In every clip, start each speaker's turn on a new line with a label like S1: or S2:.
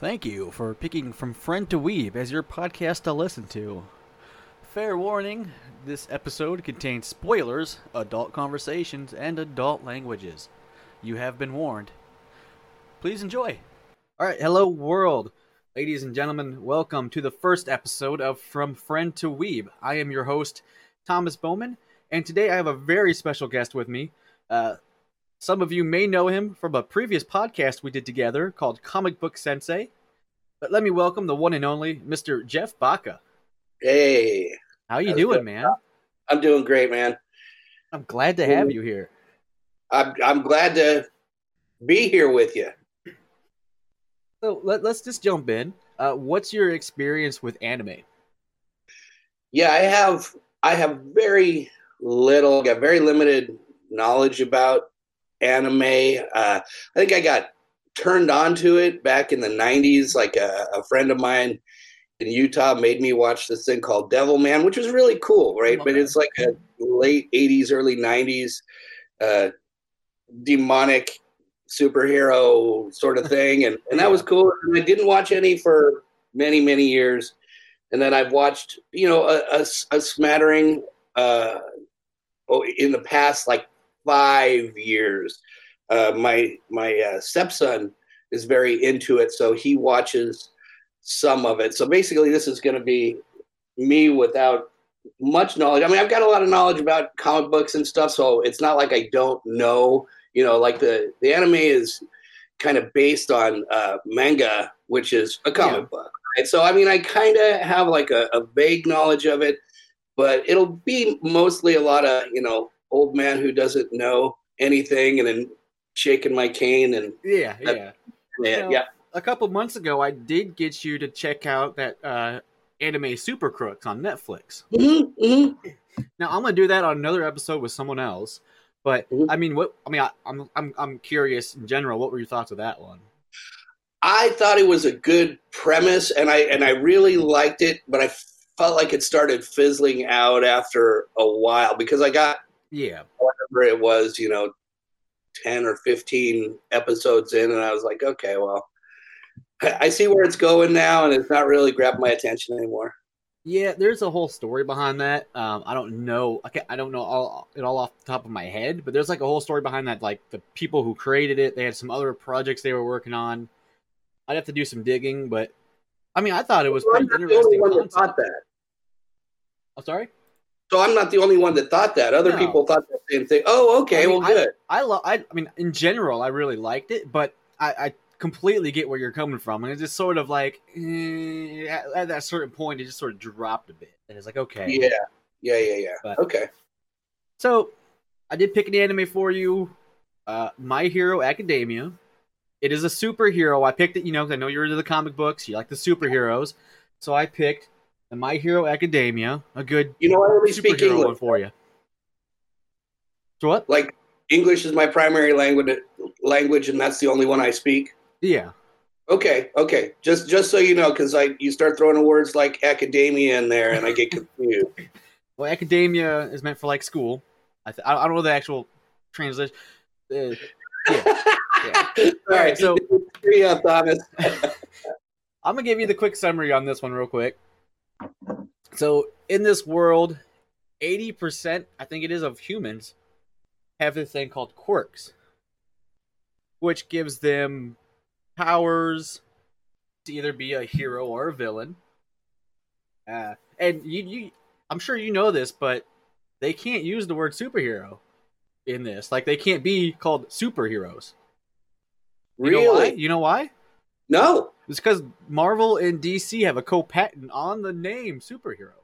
S1: Thank you for picking From Friend to Weeb as your podcast to listen to. Fair warning this episode contains spoilers, adult conversations, and adult languages. You have been warned. Please enjoy. All right, hello, world. Ladies and gentlemen, welcome to the first episode of From Friend to Weeb. I am your host, Thomas Bowman, and today I have a very special guest with me. Uh, some of you may know him from a previous podcast we did together called Comic Book Sensei. But let me welcome the one and only Mr. Jeff Baca.
S2: Hey.
S1: How you doing, man?
S2: I'm doing great, man.
S1: I'm glad to have you here.
S2: I'm I'm glad to be here with you.
S1: So let, us just jump in. Uh, what's your experience with anime?
S2: Yeah, I have I have very little, got very limited knowledge about anime. Uh, I think I got turned on to it back in the 90s. Like a, a, friend of mine in Utah made me watch this thing called Devil Man, which was really cool, right? But it's like a late 80s, early 90s uh, demonic superhero sort of thing. And, and that was cool. And I didn't watch any for many, many years. And then I've watched, you know, a, a, a smattering uh, oh, in the past like five years. Uh, my my uh, stepson is very into it, so he watches some of it. So basically, this is going to be me without much knowledge. I mean, I've got a lot of knowledge about comic books and stuff, so it's not like I don't know. You know, like the the anime is kind of based on uh, manga, which is a comic yeah. book. Right? So I mean, I kind of have like a, a vague knowledge of it, but it'll be mostly a lot of you know old man who doesn't know anything and then shaking my cane and
S1: yeah, yeah,
S2: yeah. yeah.
S1: A couple months ago, I did get you to check out that uh, anime Super Crooks on Netflix.
S2: Mm-hmm, mm-hmm.
S1: Now I'm gonna do that on another episode with someone else. But mm-hmm. I mean, what I mean, I, I'm I'm I'm curious in general. What were your thoughts of that one?
S2: I thought it was a good premise, and I and I really liked it, but I felt like it started fizzling out after a while because I got
S1: yeah
S2: whatever it was, you know, 10 or 15 episodes in and I was like, okay, well, I see where it's going now and it's not really grabbed my attention anymore.
S1: Yeah, there's a whole story behind that. Um, I don't know. I, I don't know all, it all off the top of my head, but there's like a whole story behind that. Like the people who created it, they had some other projects they were working on. I'd have to do some digging, but I mean, I thought it was pretty interesting.
S2: one that thought that.
S1: I'm sorry.
S2: So I'm not the only one that thought that. Other no. people thought the same thing. Oh, okay, I mean, well, good.
S1: I, I love. I, I mean, in general, I really liked it, but I, I completely get where you're coming from, and it's just sort of like eh, at, at, that certain point, it just sort of dropped a bit, and it's like, okay,
S2: yeah, yeah, yeah, yeah. But, okay.
S1: So, I did pick an anime for you, uh, My Hero Academia. It is a superhero. I picked it, you know, because I know you're into the comic books. You like the superheroes, so I picked the My Hero Academia, a good
S2: you know I only speak English
S1: one for you. So what?
S2: Like English is my primary language, language, and that's the only one I speak.
S1: Yeah.
S2: Okay. Okay. Just just so you know, because I you start throwing words like academia in there, and I get confused.
S1: well, academia is meant for like school. I th- I don't know the actual translation. Uh,
S2: yeah. yeah. All right. So, yeah, Thomas.
S1: I'm gonna give you the quick summary on this one real quick. So in this world, 80%, I think it is, of humans have this thing called quirks, which gives them powers to either be a hero or a villain. Uh, and you, you, I'm sure you know this, but they can't use the word superhero in this. Like they can't be called superheroes. You
S2: really?
S1: Know why? You know why?
S2: No.
S1: It's because Marvel and DC have a co-patent on the name superhero.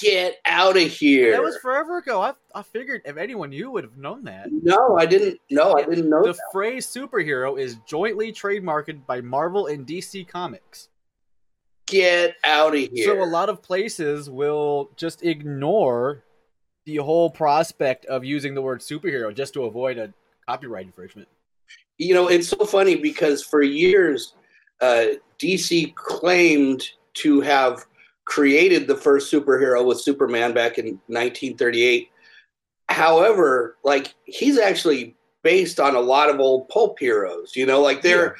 S2: Get out of here!
S1: That was forever ago. I, I figured if anyone you would have known that.
S2: No, I didn't. No, I didn't know.
S1: The
S2: that.
S1: phrase superhero is jointly trademarked by Marvel and DC Comics.
S2: Get out of here!
S1: So a lot of places will just ignore the whole prospect of using the word superhero just to avoid a copyright infringement.
S2: You know, it's so funny because for years uh, DC claimed to have created the first superhero with Superman back in 1938. However, like he's actually based on a lot of old pulp heroes. You know, like there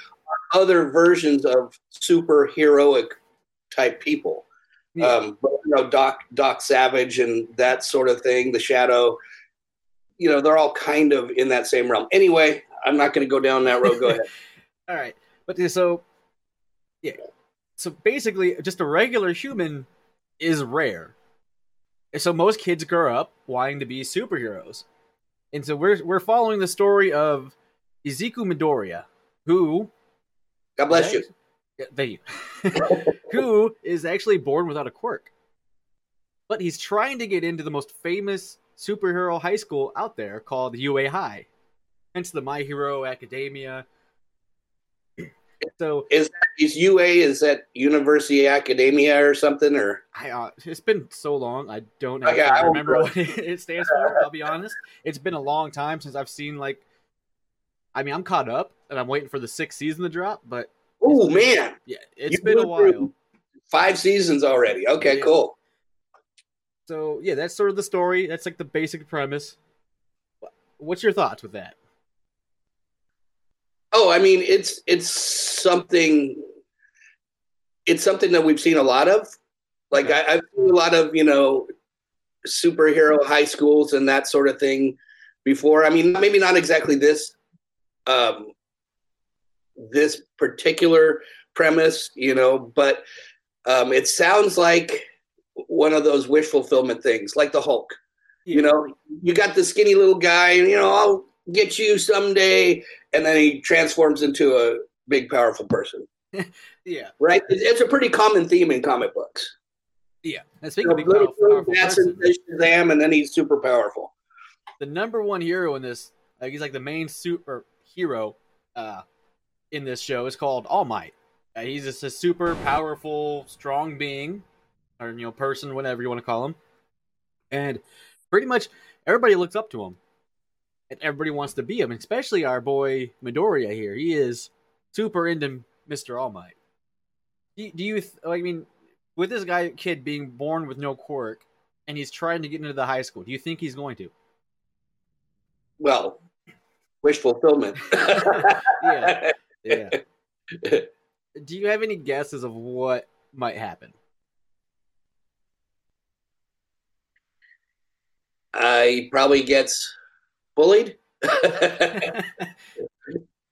S2: yeah. other versions of superheroic type people.
S1: Yeah.
S2: Um, but, you know, Doc Doc Savage and that sort of thing, the Shadow. You know, they're all kind of in that same realm. Anyway, I'm not going to go down that road. Go ahead.
S1: All right, but so yeah, so basically, just a regular human is rare. So most kids grow up wanting to be superheroes, and so we're we're following the story of Izuku Midoriya, who
S2: God bless you.
S1: Yeah, thank you. who is actually born without a quirk. But he's trying to get into the most famous superhero high school out there called UA High. Hence the My Hero Academia. So
S2: Is is UA is that University Academia or something or
S1: I uh, it's been so long I don't
S2: Okay, I
S1: remember what it stands for. I'll be honest. It's been a long time since I've seen like I mean I'm caught up and I'm waiting for the sixth season to drop, but
S2: Oh man,
S1: yeah, it's
S2: You
S1: been a while.
S2: five seasons already. Okay,
S1: Yeah.
S2: cool.
S1: So yeah, that's sort of the story. That's like the basic premise. What's your thoughts with that?
S2: Oh, I mean, it's it's something. It's something that we've seen a lot of. Like
S1: Okay.
S2: I, I've seen a lot of you know superhero high schools and that sort of thing before. I mean, maybe not exactly this um, this particular premise, you know, but um, it sounds like one of those wish fulfillment things, like the Hulk. You know, you got the skinny little guy, and you know, I'll get you someday, and then he transforms into a big, powerful person.
S1: Yeah,
S2: Right? It's, it's a pretty common theme in comic books.
S1: yeah. And
S2: You
S1: speaking
S2: know,
S1: of big powerful, powerful person,
S2: Shazam, and then he's super powerful.
S1: the number one hero in this, like he's like the main super hero uh, in this show is called All Might. Uh, he's just a super powerful, strong being, or you know, person, whatever you want to call him, and pretty much everybody looks up to him, and everybody wants to be him. Especially our boy Midoriya here. He is super into Mister All Might. Do, do you? Th- I mean, with this guy kid being born with no quirk, and he's trying to get into the high school, do you think he's going to?
S2: Well, wish fulfillment.
S1: Yeah. Yeah. Do you have any guesses of what might happen?
S2: uh, he probably gets bullied.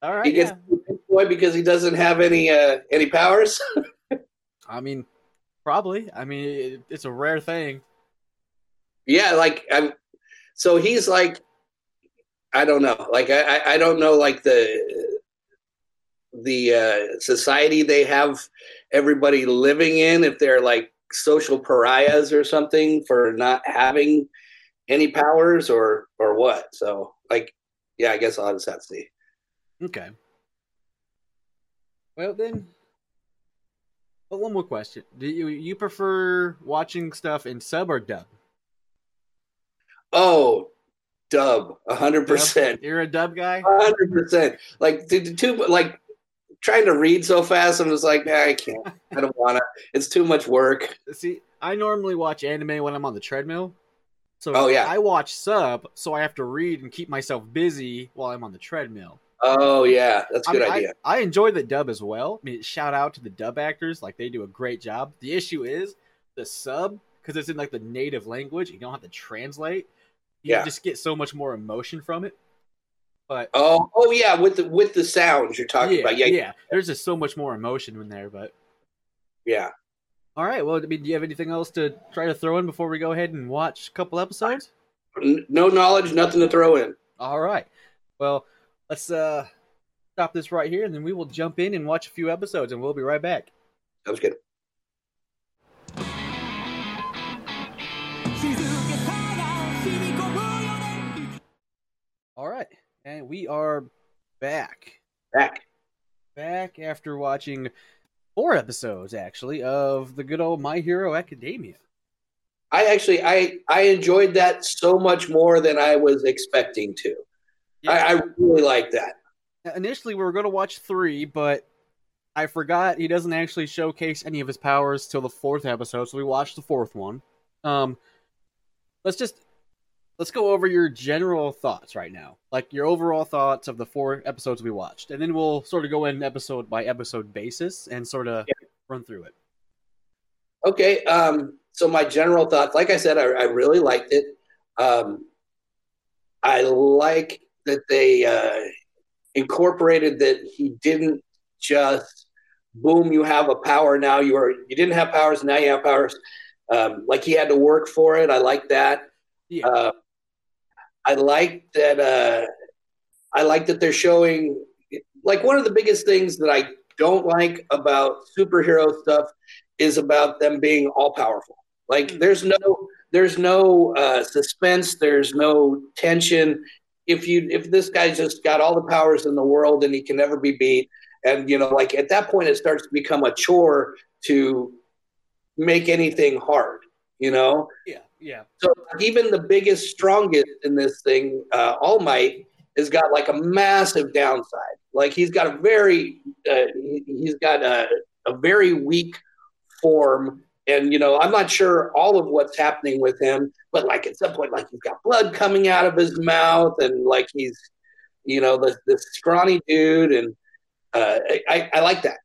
S1: All right.
S2: he gets
S1: yeah.
S2: boy because he doesn't have any uh, any powers.
S1: I mean, probably. I mean, it, it's a rare thing.
S2: Yeah, like I'm. So he's like, I don't know. Like I, I- I don't know. Like the the uh, society they have everybody living in, if they're like social pariahs or something for not having any powers or or what. So like, yeah, I guess I'll just have to see.
S1: Okay. Well then. But one more question: Do you you prefer watching stuff in sub or dub?
S2: Oh, dub, a hundred percent.
S1: You're a dub guy.
S2: hundred percent. Like the, the two, like trying to read so fast. I'm just like, nah, I can't. I don't wanna. It's too much work.
S1: See, I normally watch anime when I'm on the treadmill. So
S2: Oh, yeah.
S1: I watch sub, so I have to read and keep myself busy while I'm on the treadmill.
S2: Oh yeah, that's a
S1: I
S2: good
S1: mean,
S2: idea.
S1: I, enjoy the dub as well. I mean, shout out to the dub actors; like they do a great job. The issue is the sub because it's in like the native language. You don't have to translate. You
S2: Yeah.
S1: just get so much more emotion from it. But
S2: Oh, oh yeah, with the with the sounds you're talking
S1: yeah,
S2: about. Yeah,
S1: yeah, there's just so much more emotion in there. But
S2: yeah.
S1: All right. Well, I mean, do you have anything else to try to throw in before we go ahead and watch a couple episodes?
S2: No knowledge, nothing to throw in.
S1: All right. Well, let's uh, stop this right here, and then we will jump in and watch a few episodes, and we'll be right back.
S2: Sounds good.
S1: All right, and we are back.
S2: Back.
S1: Back after watching four episodes, actually, of the good old My Hero Academia.
S2: I actually I I enjoyed that so much more than I was expecting to. I, I really like that.
S1: Initially, we were going to watch three, but I forgot he doesn't actually showcase any of his powers till the fourth episode, so we watched the fourth one. Um, let's just let's go over your general thoughts right now, like your overall thoughts of the four episodes we watched, and then we'll sort of go in episode by episode basis and sort of run through it.
S2: Okay. Um, so my general thoughts, like I said, I, I really liked it. Um, I like that they uh, incorporated that he didn't just boom, you have a power now. You are you didn't have powers, now you have powers. Um, like he had to work for it. I like that.
S1: Yeah.
S2: Uh, I like that. Uh, I like that they're showing. Like one of the biggest things that I don't like about superhero stuff is about them being all powerful. Like
S1: Mm.
S2: there's no there's no uh, suspense. There's no tension. If you if this guy just got all the powers in the world and he can never be beat, and you know, like at that point, it starts to become a chore to make anything hard. You know,
S1: Yeah, yeah.
S2: so even the biggest, strongest in this thing, uh, All Might, has got like a massive downside. Like he's got a very, uh, he- he's got a, a very weak form, and you know I'm not sure all of what's happening with him, but like at some point, like he's got blood coming out of his mouth, and like he's, you know, this this scrawny dude, and uh, I, I like that.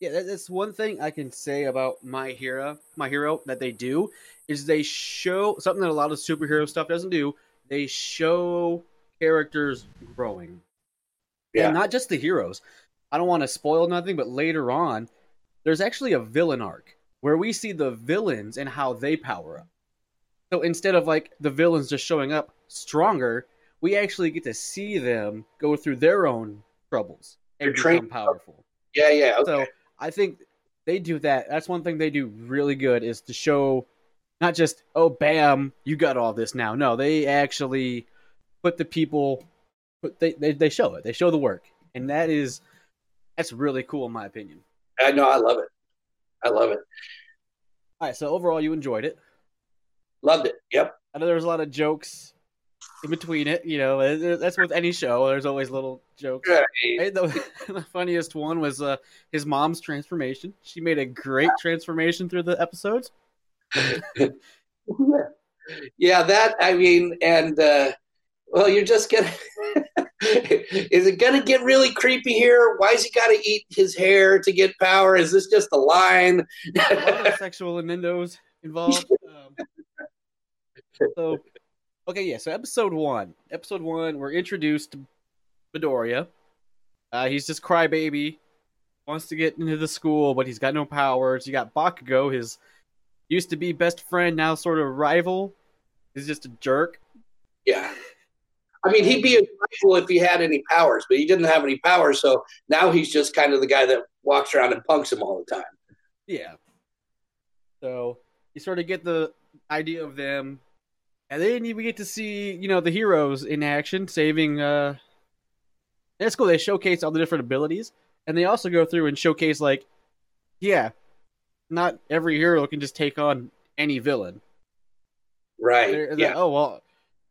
S1: Yeah, that's one thing I can say about my hero. My hero that they do is they show something that a lot of superhero stuff doesn't do. They show characters growing,
S2: Yeah.
S1: and not just the heroes. I don't want to spoil nothing, but later on, there's actually a villain arc where we see the villains and how they power up. So instead of like the villains just showing up stronger, we actually get to see them go through their own troubles and
S2: They're
S1: become
S2: trained-
S1: powerful.
S2: Yeah, yeah, okay.
S1: So I think they do that. That's one thing they do really good is to show not just oh bam you got all this now. No, they actually put the people, put they they, they show it. They show the work, and that is that's really cool in my opinion.
S2: I know, I love it. I love it.
S1: All right, so overall you enjoyed it.
S2: Loved it. Yep.
S1: I know there was a lot of jokes in between it. You know, uh, that's with any show. There's always little jokes. Hey, the, the funniest one was uh, his mom's transformation. She made a great transformation through the episodes.
S2: Yeah, that I mean, and uh, well, you're just gonna. is it gonna get really creepy here? Why's he got to eat his hair to get power? Is this just a line?
S1: a lot of sexual innuendos involved. Um, so, okay, yeah. So, episode one. Episode one, we're introduced to Midoriya. Uh, he's just crybaby, wants to get into the school, but he's got no powers. You got Bakugo, his used to be best friend, now sort of rival. He's just a jerk.
S2: yeah. I mean, he'd be a rival if he had any powers, but he didn't have any powers, so now he's just kind of the guy that walks around and punks him all the time.
S1: Yeah. So you sort of get the idea of them, and then we get to see you know the heroes in action, saving. uh That's cool. They showcase all the different abilities, and they also go through and showcase like, yeah, not every hero can just take on any villain.
S2: Right.
S1: They're- they're
S2: yeah.
S1: like, oh well,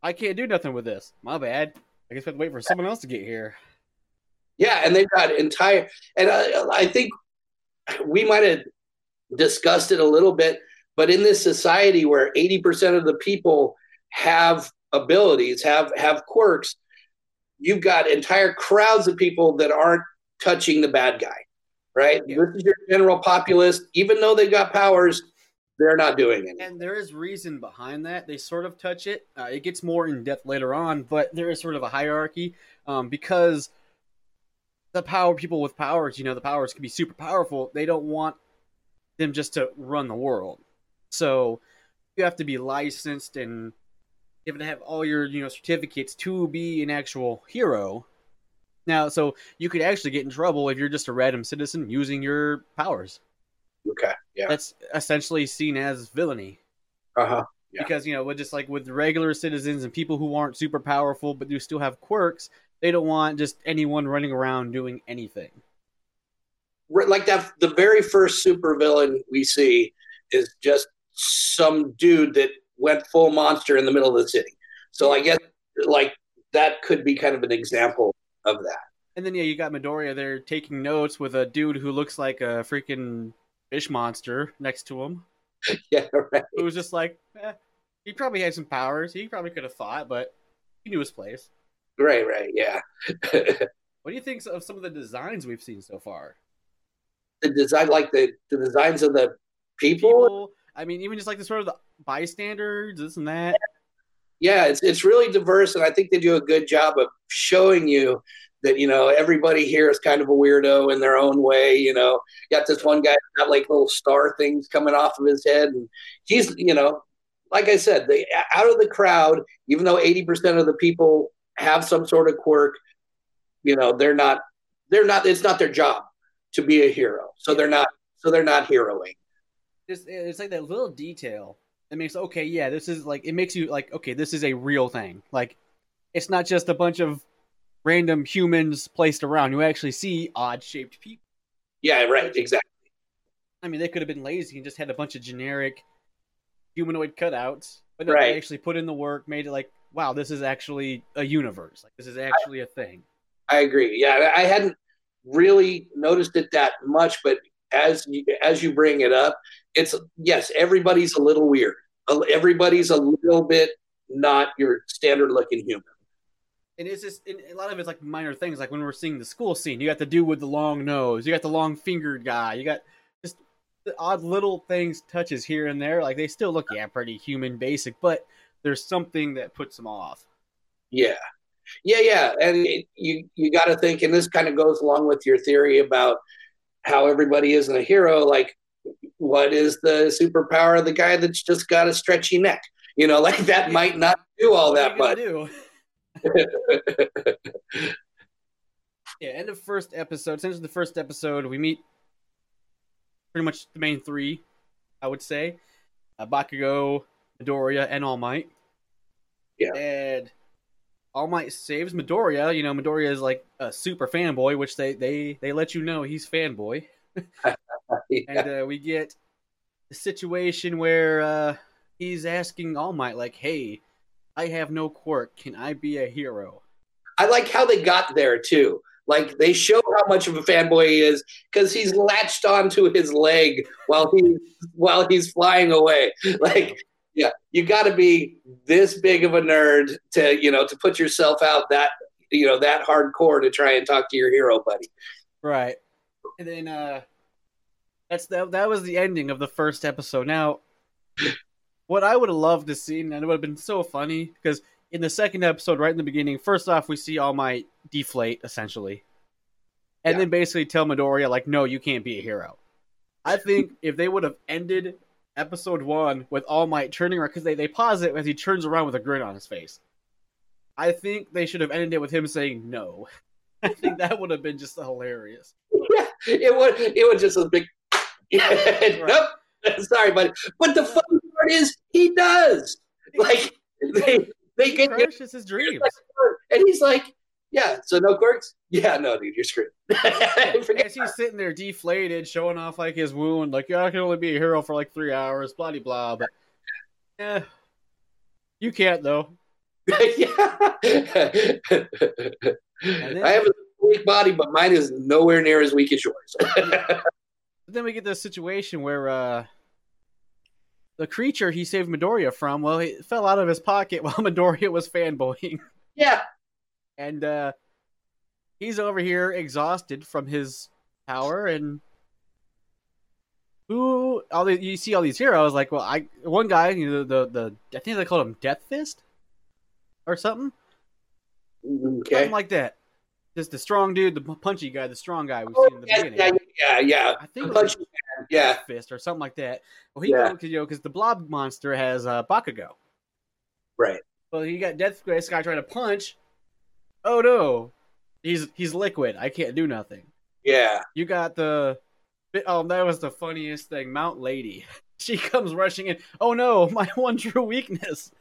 S1: I can't do nothing with this. My bad. I guess we have to wait for someone else to get here.
S2: Yeah, and they've got entire, and I, I think we might have discussed it a little bit, but in this society where eighty percent of the people have abilities, have have quirks, you've got entire crowds of people that aren't touching the bad guy, right?
S1: Yeah.
S2: This is your general populace. Even though they've got powers, they're not doing it.
S1: And there is reason behind that. They sort of touch it. Uh, it gets more in depth later on, but there is sort of a hierarchy um, because the power people with powers, you know, the powers can be super powerful. They don't want them just to run the world. So you have to be licensed and you have to have all your you know certificates to be an actual hero. Now, so you could actually get in trouble if you're just a random citizen using your powers.
S2: Okay. Yeah.
S1: That's essentially seen as villainy
S2: Uh huh. Yeah.
S1: because you know with just like with regular citizens and people who aren't super powerful but do still have quirks they don't want just anyone running around doing anything
S2: like that the very first supervillain we see is just some dude that went full monster in the middle of the city. So I guess like that could be kind of an example of that.
S1: and then yeah you got midoriya there taking notes with a dude who looks like a freaking fish monster next to him
S2: Yeah, right.
S1: was just like eh, he probably had some powers. He probably could have fought, but he knew his place.
S2: Right, right, yeah.
S1: What do you think of some of the designs we've seen so far?
S2: the design, like the the designs of the people.
S1: People, I mean, even just like the sort of the bystanders, this and that.
S2: Yeah, it's it's really diverse, and I think they do a good job of showing you that you know everybody here is kind of a weirdo in their own way. You know, you got this one guy got like little star things coming off of his head, and he's you know, like I said, they out of the crowd, even though eighty percent of the people have some sort of quirk, you know, they're not they're not. It's not their job to be a hero, so they're not so they're not heroing.
S1: It's, it's like that little detail that makes okay, yeah, this is like it makes you like okay, this is a real thing. Like it's not just a bunch of random humans placed around. You actually see odd shaped people.
S2: Yeah, right, exactly.
S1: I mean, they could have been lazy and just had a bunch of generic humanoid cutouts, but no,
S2: Right.
S1: they actually put in the work, made it like, wow, this is actually a universe. Like this is actually a thing.
S2: I agree. Yeah, I hadn't really noticed it that much, but as you, as you bring it up, it's yes, everybody's a little weird. Everybody's a little bit not your standard looking human.
S1: And it's just and a lot of it's like minor things. Like when we're seeing the school scene, you got the dude with the long nose, you got the long fingered guy, you got just the odd little things, touches here and there. Like they still look yeah pretty human, basic, but there's something that puts them off.
S2: Yeah, yeah, yeah. And it, you you got to think, and this kind of goes along with your theory about how everybody isn't a hero. Like, what is the superpower of the guy that's just got a stretchy neck? You know, like that might not do all that much.
S1: Yeah, end of first episode. Since the first episode, we meet pretty much the main three, I would say. Uh, Bakugo, Midoriya, and All Might.
S2: Yeah.
S1: And All Might saves Midoriya. You know, Midoriya is like a super fanboy, which they they they let you know he's fanboy. And uh, we get a situation where uh, he's asking All Might, like, "Hey, I have no quirk. Can I be a hero?"
S2: I like how they got there too. Like they show how much of a fanboy he is because he's latched onto his leg while he while he's flying away. Like, yeah, you got to be this big of a nerd to you know to put yourself out that you know that hardcore to try and talk to your hero buddy.
S1: Right. And then uh that's that that was the ending of the first episode. Now what I would have loved to see, and it would have been so funny, because in the second episode, right in the beginning, first off we see All Might deflate, essentially. And
S2: Yeah.
S1: then basically tell Midoriya, like, no, you can't be a hero. I think if they would have ended episode one with All Might turning around, because they, they pause it as he turns around with a grin on his face. I think they should have ended it with him saying no. I think that would have been just hilarious.
S2: Yeah, it would it would just a big. nope, sorry, buddy. But the funny part is he does. Like they they
S1: He
S2: get
S1: crushes his dreams.
S2: and he's like, yeah. So no quirks. Yeah, no, dude, you're screwed.
S1: As he's sitting there deflated, showing off like his wound, like yeah, I can only be a hero for like three hours, blah blah blah. But yeah, you can't though.
S2: yeah.
S1: then-
S2: I have a weak body, but mine is nowhere near as weak as yours.
S1: But then we get this situation where uh, the creature he saved Midoriya from, well, it fell out of his pocket while Midoriya was fanboying,
S2: yeah,
S1: and uh, he's over here exhausted from his power and. Who all the, you see all these heroes like well I one guy you know, the the I think they called him Death Fist or something
S2: okay.
S1: something like that. Just the strong dude, the punchy guy, the strong guy we've seen in the
S2: yeah,
S1: beginning.
S2: yeah, yeah, yeah.
S1: I think it was
S2: Punch-
S1: like
S2: yeah.
S1: Death Fist or something like that. Well, he
S2: Yeah.
S1: you know, because the blob monster has uh, Bakugo.
S2: Right.
S1: Well, you got Death Fist guy trying to punch. Oh no, he's he's liquid. I can't do nothing.
S2: Yeah.
S1: You got the. Oh, that was the funniest thing. Mount Lady. She comes rushing in. Oh no, my one true weakness.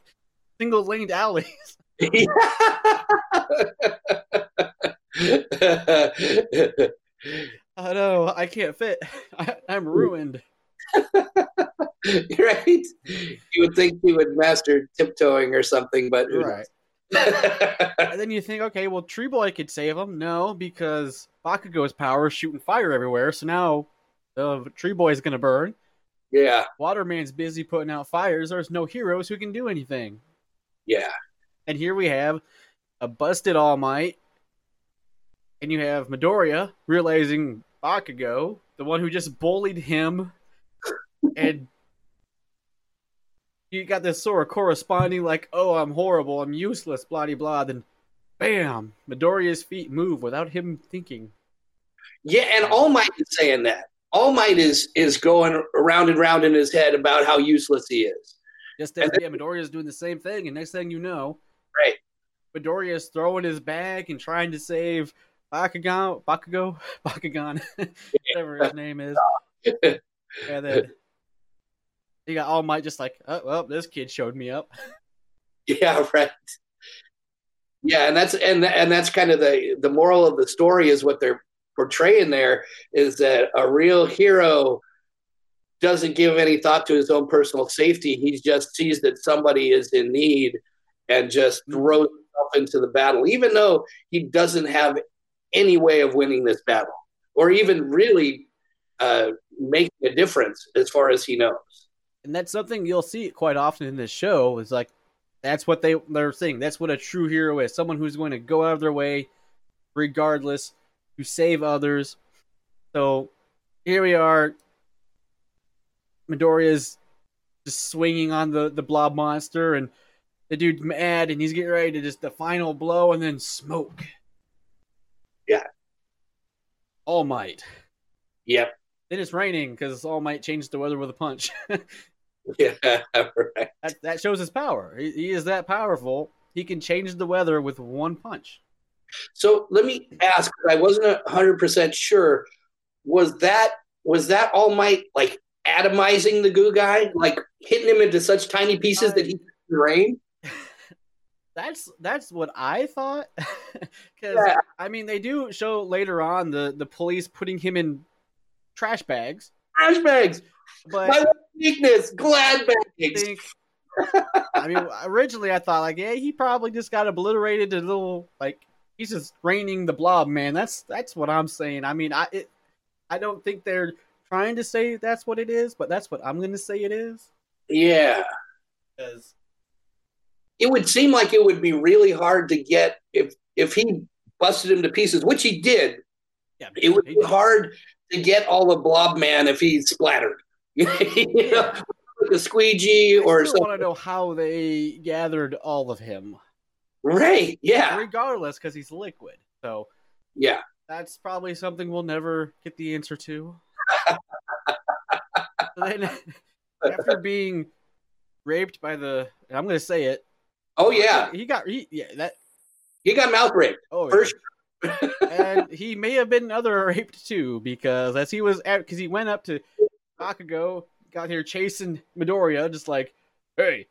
S1: Single laned alleys. Oh no, I can't fit. I, I'm ruined.
S2: right? You would think he would master tiptoeing or something, but
S1: Right. And then you think, okay, well, Tree Boy could save him. No, because Bakugo's power is shooting fire everywhere. So now the Tree Boy is going to burn.
S2: Yeah,
S1: Waterman's busy putting out fires. There's no heroes who can do anything.
S2: yeah,
S1: And here we have a busted All Might, and you have Midoriya realizing Bakugo, the one who just bullied him, and you got this sort of corresponding like, "Oh, I'm horrible, I'm useless," blah blah blah. Then, bam, Midoriya's feet move without him thinking.
S2: yeah. And All Might is saying that. All Might is is going around and round in his head about how useless he is.
S1: Just as yeah, Midoriya's doing the same thing, and next thing you know,
S2: Right.
S1: Midoriya's throwing his bag and trying to save Bakugan, Bakugo, Bakugan, whatever his name is. And then you got All Might just like, oh, well, this kid showed me up.
S2: Yeah, right. Yeah, and that's and and that's kind of the the moral of the story is what they're portraying there is that a real hero doesn't give any thought to his own personal safety. He just sees that somebody is in need and just throws himself into the battle, even though he doesn't have any way of winning this battle or even really uh, making a difference as far as he knows.
S1: And that's something you'll see quite often in this show. Is like, that's what they they're saying. That's what a true hero is. Someone who's going to go out of their way, regardless, to save others. So here we are. Midoriya's just swinging on the the blob monster, and the dude's mad, and he's getting ready to just the final blow, and then smoke.
S2: Yeah.
S1: All Might.
S2: Yep.
S1: Then it's raining because All Might changed the weather with a punch.
S2: Yeah. Right.
S1: that, that shows his power. He, he is that powerful. He can change the weather with one punch.
S2: So let me ask. I wasn't hundred percent sure. Was that was that All Might like atomizing the goo guy, like hitting him into such tiny pieces that he uh, could rain?
S1: That's that's what I thought. Because
S2: Yeah.
S1: I mean, they do show later on the the police putting him in trash bags,
S2: Trash bags.
S1: But
S2: My weakness, glad
S1: I
S2: bags.
S1: think. I mean, originally I thought like, yeah, he probably just got obliterated to little like he's just raining the blob, man. That's that's what I'm saying. I mean, I it, I don't think they're trying to say that's what it is, but that's what I'm going to say it is.
S2: Yeah.
S1: 'Cause
S2: It would seem like it would be really hard to get if if he busted him to pieces, which he did.
S1: yeah,
S2: It would be hard to get all the blob man if he splattered. you know, a squeegee
S1: I
S2: or something.
S1: want to know how they gathered all of him,
S2: Right. Yeah.
S1: regardless, because he's liquid. So
S2: Yeah.
S1: that's probably something we'll never get the answer to. then, after being raped by the, I'm going to say it.
S2: Oh yeah.
S1: he got he, yeah that
S2: He got mouth raped.
S1: oh
S2: For
S1: yeah. and he may have been other raped too because as he was at because he went up to Bakugo, got here chasing Midoriya, just like, hey,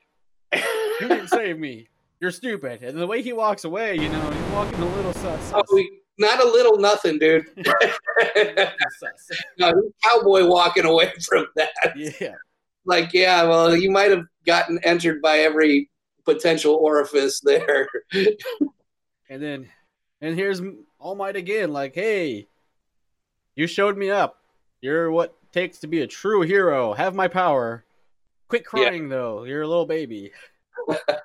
S1: you didn't save me. You're stupid. And the way he walks away, you know, he's walking a little sus.
S2: Oh, we- not a little nothing, dude. no, he's cowboy walking away from that.
S1: Yeah.
S2: Like, yeah, well, you might have gotten entered by every potential orifice there.
S1: And then, and here's All Might again, like, hey, you showed me up. You're what takes to be a true hero. Have my power. Quit crying though. You're a little baby.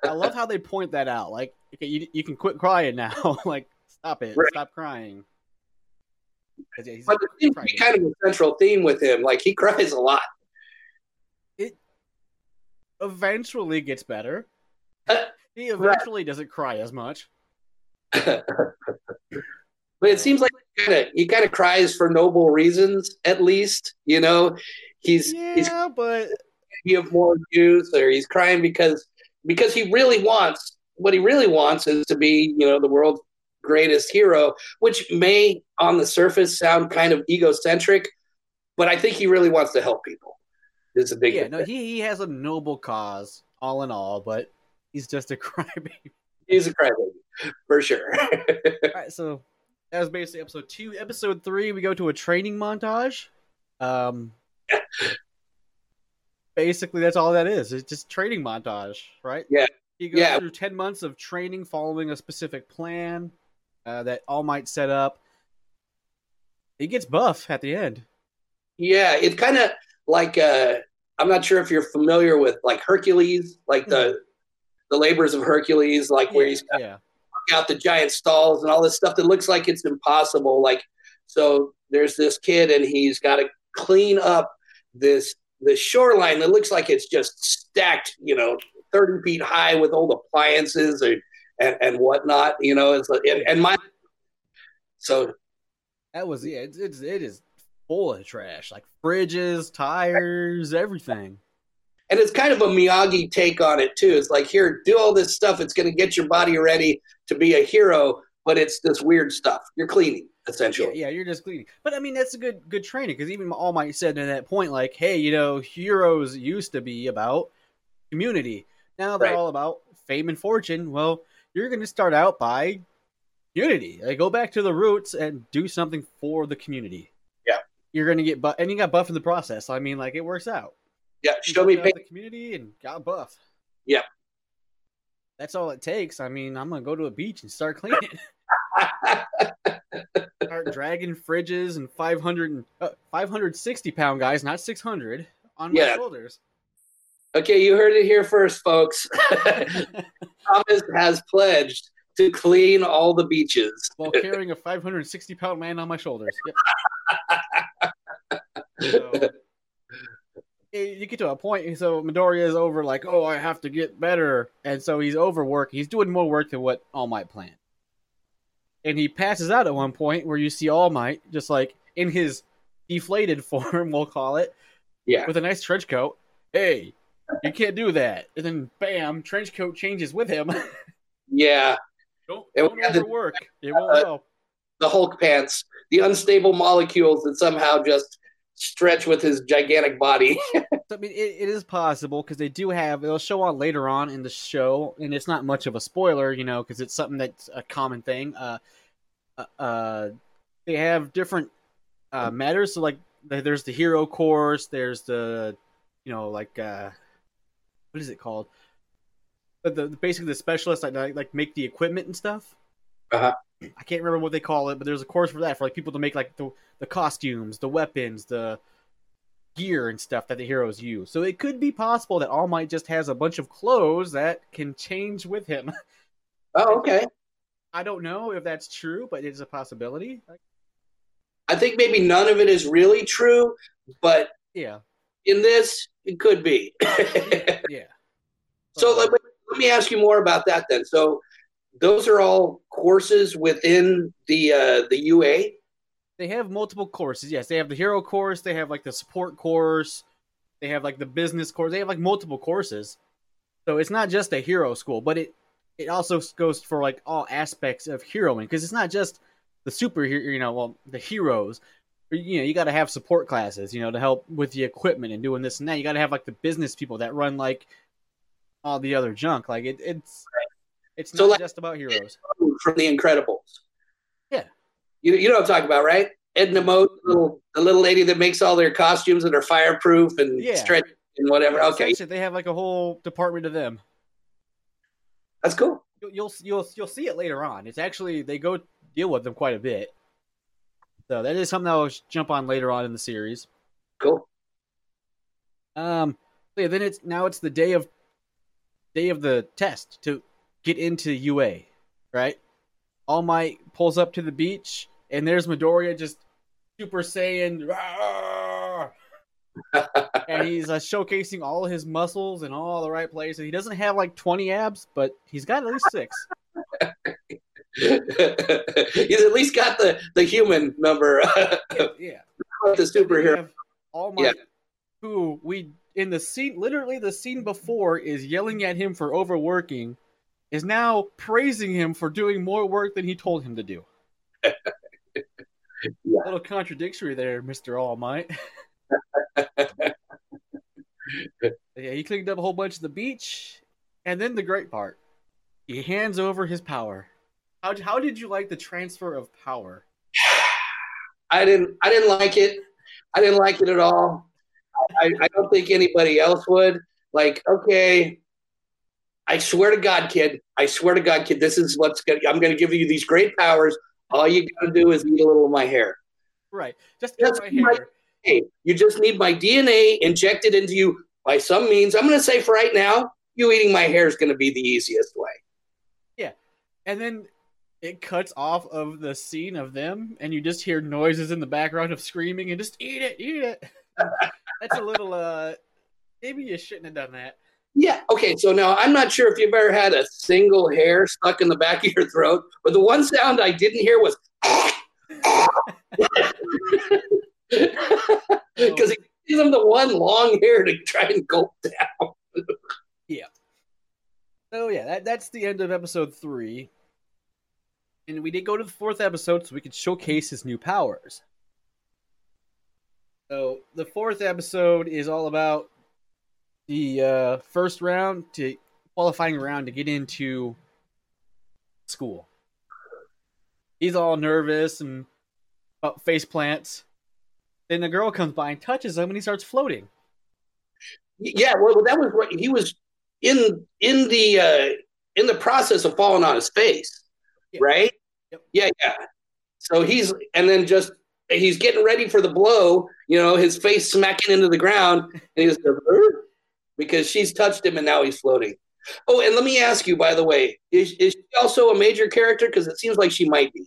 S1: I love how they point that out. Like, okay, you, you can quit crying now. like, stop it.
S2: Right.
S1: Stop crying. yeah,
S2: But it seems to be kind of a central theme with him. Like, he cries a lot.
S1: It eventually gets better.
S2: Uh,
S1: He eventually doesn't cry as much.
S2: but it seems like kind of he kind of cries for noble reasons, at least. You know, he's he's
S1: Yeah, but
S2: give more views, or he's crying because because he really wants what he really wants is to be, you know, the world's greatest hero, which may on the surface sound kind of egocentric, but I think he really wants to help people. Is a big
S1: yeah, no, he, he has a noble cause, all in all, but he's just a crybaby.
S2: he's a crybaby for sure.
S1: All right, so that was basically episode two. Episode three, we go to a training montage. Um, basically, that's all that is. It's just training montage, right?
S2: Yeah.
S1: He goes
S2: Yeah.
S1: through ten months of training, following a specific plan uh, that All Might set up. He gets buff at the end.
S2: Yeah, it's kind of like uh I'm not sure if you're familiar with like Hercules, like the the labors of Hercules, like where he's
S1: yeah, yeah.
S2: Out the giant stalls and all this stuff that looks like it's impossible. Like, so there's this kid and he's got to clean up this the shoreline that looks like it's just stacked, you know, 30 feet high with old appliances or, and, and whatnot, you know, it's and, and my, so
S1: That was yeah. It's, it's it is full of trash, like fridges, tires, everything.
S2: And it's kind of a Miyagi take on it too. It's like, here, do all this stuff. It's going to get your body ready to be a hero, but it's this weird stuff. You're cleaning
S1: Yeah,
S2: essentially.
S1: yeah, you're just cleaning. But I mean, that's a good good training because even All Might said at that point, like, hey, you know, heroes used to be about community. Now they're
S2: Right.
S1: all about fame and fortune. Well, you're going to start out by unity. Like, go back to the roots and do something for the community.
S2: Yeah.
S1: You're going to get buff, and you got buff in the process. I mean, like, it works out.
S2: Yeah, show me
S1: the community and got buff.
S2: Yeah.
S1: That's all it takes. I mean, I'm gonna go to a beach and start cleaning. start dragging fridges and 500 uh, 560 pound guys, not 600, on my shoulders.
S2: okay, you heard it here first, folks. Thomas has pledged to clean all the beaches.
S1: While carrying a 560 pound man on my shoulders. Yep. So, you get to a point, so Midoriya is over, like, oh, I have to get better. And so he's overworking. He's doing more work than what All Might planned. And he passes out at one point where you see All Might, just like in his deflated form, we'll call it,
S2: Yeah.
S1: with a nice trench coat. Hey, you can't do that. And then, bam, trench coat changes with him.
S2: Yeah,
S1: don't don't
S2: we had the-
S1: overwork. It won't
S2: uh,
S1: help.
S2: the Hulk pants, the unstable molecules that somehow just stretch with his gigantic body.
S1: I mean, it, it is possible because they do have. It'll show on later on in the show, and it's not much of a spoiler, you know, because it's something that's a common thing. Uh, uh, uh they have different uh, matters. So, like, there's the hero course. There's the, you know, like, uh, what is it called? The, the basically the specialists like, like make the equipment and stuff.
S2: Uh-huh.
S1: I can't remember what they call it, but there's a course for that for like people to make like the the costumes, the weapons, the gear and stuff that the heroes use. So it could be possible that All Might just has a bunch of clothes that can change with him.
S2: oh, okay.
S1: I don't know if that's true, but it's a possibility.
S2: I think maybe none of it is really true, but
S1: Yeah,
S2: in this, it could be.
S1: yeah.
S2: so let, let me ask you more about that then. So those are all courses within the uh, the UA.
S1: they have multiple courses. Yes, they have the hero course. They have like the support course. They have like the business course. They have like multiple courses. So it's not just a hero school, but it it also goes for like all aspects of heroing because it's not just the superhero. You know, well, the heroes. You know, you got to have support classes. You know, to help with the equipment and doing this and that. You got to have like the business people that run like all the other junk. Like it, it's it's
S2: So,
S1: not
S2: like-
S1: just about heroes.
S2: from the Incredibles.
S1: Yeah.
S2: You, you know what I'm talking about, right? Edna Mode, the little, the little lady that makes all their costumes and are fireproof and
S1: Yeah.
S2: stretch and whatever.
S1: Yeah,
S2: okay,
S1: they have like a whole department of them.
S2: that's cool.
S1: You'll, you'll you'll you'll see it later on. It's actually they go deal with them quite a bit. So that is something I'll jump on later on in the series.
S2: Cool.
S1: Um, yeah, then it's now it's the day of day of the test to get into UA, right? All Might pulls up to the beach, and there's Midoriya just Super Saiyan, and he's uh, showcasing all his muscles in all the right places. He doesn't have like 20 abs, but he's got at least six.
S2: He's at least got the, the human number,
S1: yeah.
S2: the superhero.
S1: All Might, who we in the scene, literally the scene before, is yelling at him for overworking, is now praising him for doing more work than he told him to do.
S2: Yeah.
S1: Little contradictory there, Mister All Might. yeah, he cleaned up a whole bunch of the beach, and then the great part, he hands over his power. How how did you like the transfer of power?
S2: I didn't I didn't like it. I didn't like it at all. I, I don't think anybody else would. Like, okay, I swear to God, kid. I swear to God, kid. This is what's gonna. I'm gonna give you these great powers. All you gotta do is eat a little of my hair.
S1: Right, just in my
S2: my-
S1: hair.
S2: Hey, you just need my DNA injected into you by some means, I'm going to say for right now, you eating my hair is going to be the easiest way. Yeah.
S1: And then it cuts off of the scene of them, and you just hear noises in the background of screaming and just eat it, eat it. That's a little, uh, maybe you shouldn't have done that.
S2: Yeah. Okay. So now I'm not sure if you've ever had a single hair stuck in the back of your throat, but the one sound I didn't hear was because he gives him the one long hair to try and gulp down. Yeah.
S1: So yeah, that, that's the end of episode three. And we did go to the fourth episode so we could showcase his new powers. So the fourth episode is all about the uh, first round to qualifying round to get into school. He's all nervous and about face plants. Then the girl comes by and touches him and he starts floating.
S2: Yeah. Well, that was what he was in in the uh, in the process of falling on his face,
S1: Yeah.
S2: right?
S1: Yep.
S2: Yeah. Yeah. So he's and then just he's getting ready for the blow. You know, his face smacking into the ground, and he's "Er," because she's touched him, and now he's floating. Oh, and let me ask you, by the way, is is she also a major character? Because it seems like she might be.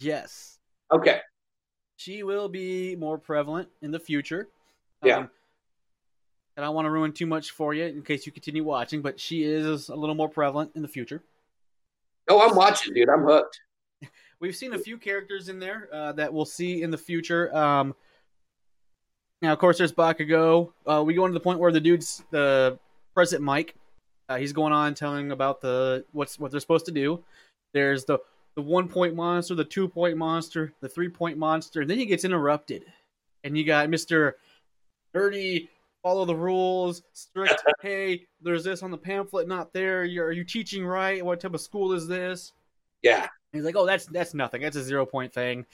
S1: Yes.
S2: Okay.
S1: she will be more prevalent in the future.
S2: Yeah.
S1: Um, I don't want to ruin too much for you in case you continue watching, but she is a little more prevalent in the future.
S2: Oh, I'm watching, dude. I'm hooked.
S1: We've seen a few characters in there uh, that we'll see in the future. Um, now, of course, there's Bakugo. Uh, we go into the point where the dude's the Present Mic. Uh, he's going on telling about the what's what they're supposed to do. There's the the one point monster, the two point monster, the three point monster, and then he gets interrupted, and you got Mister Nerdy. Follow the rules. Strict. hey, there's this on the pamphlet, not there. You're, are you teaching right? What type of school is this?
S2: Yeah.
S1: He's like, oh, that's that's nothing. That's a zero point thing.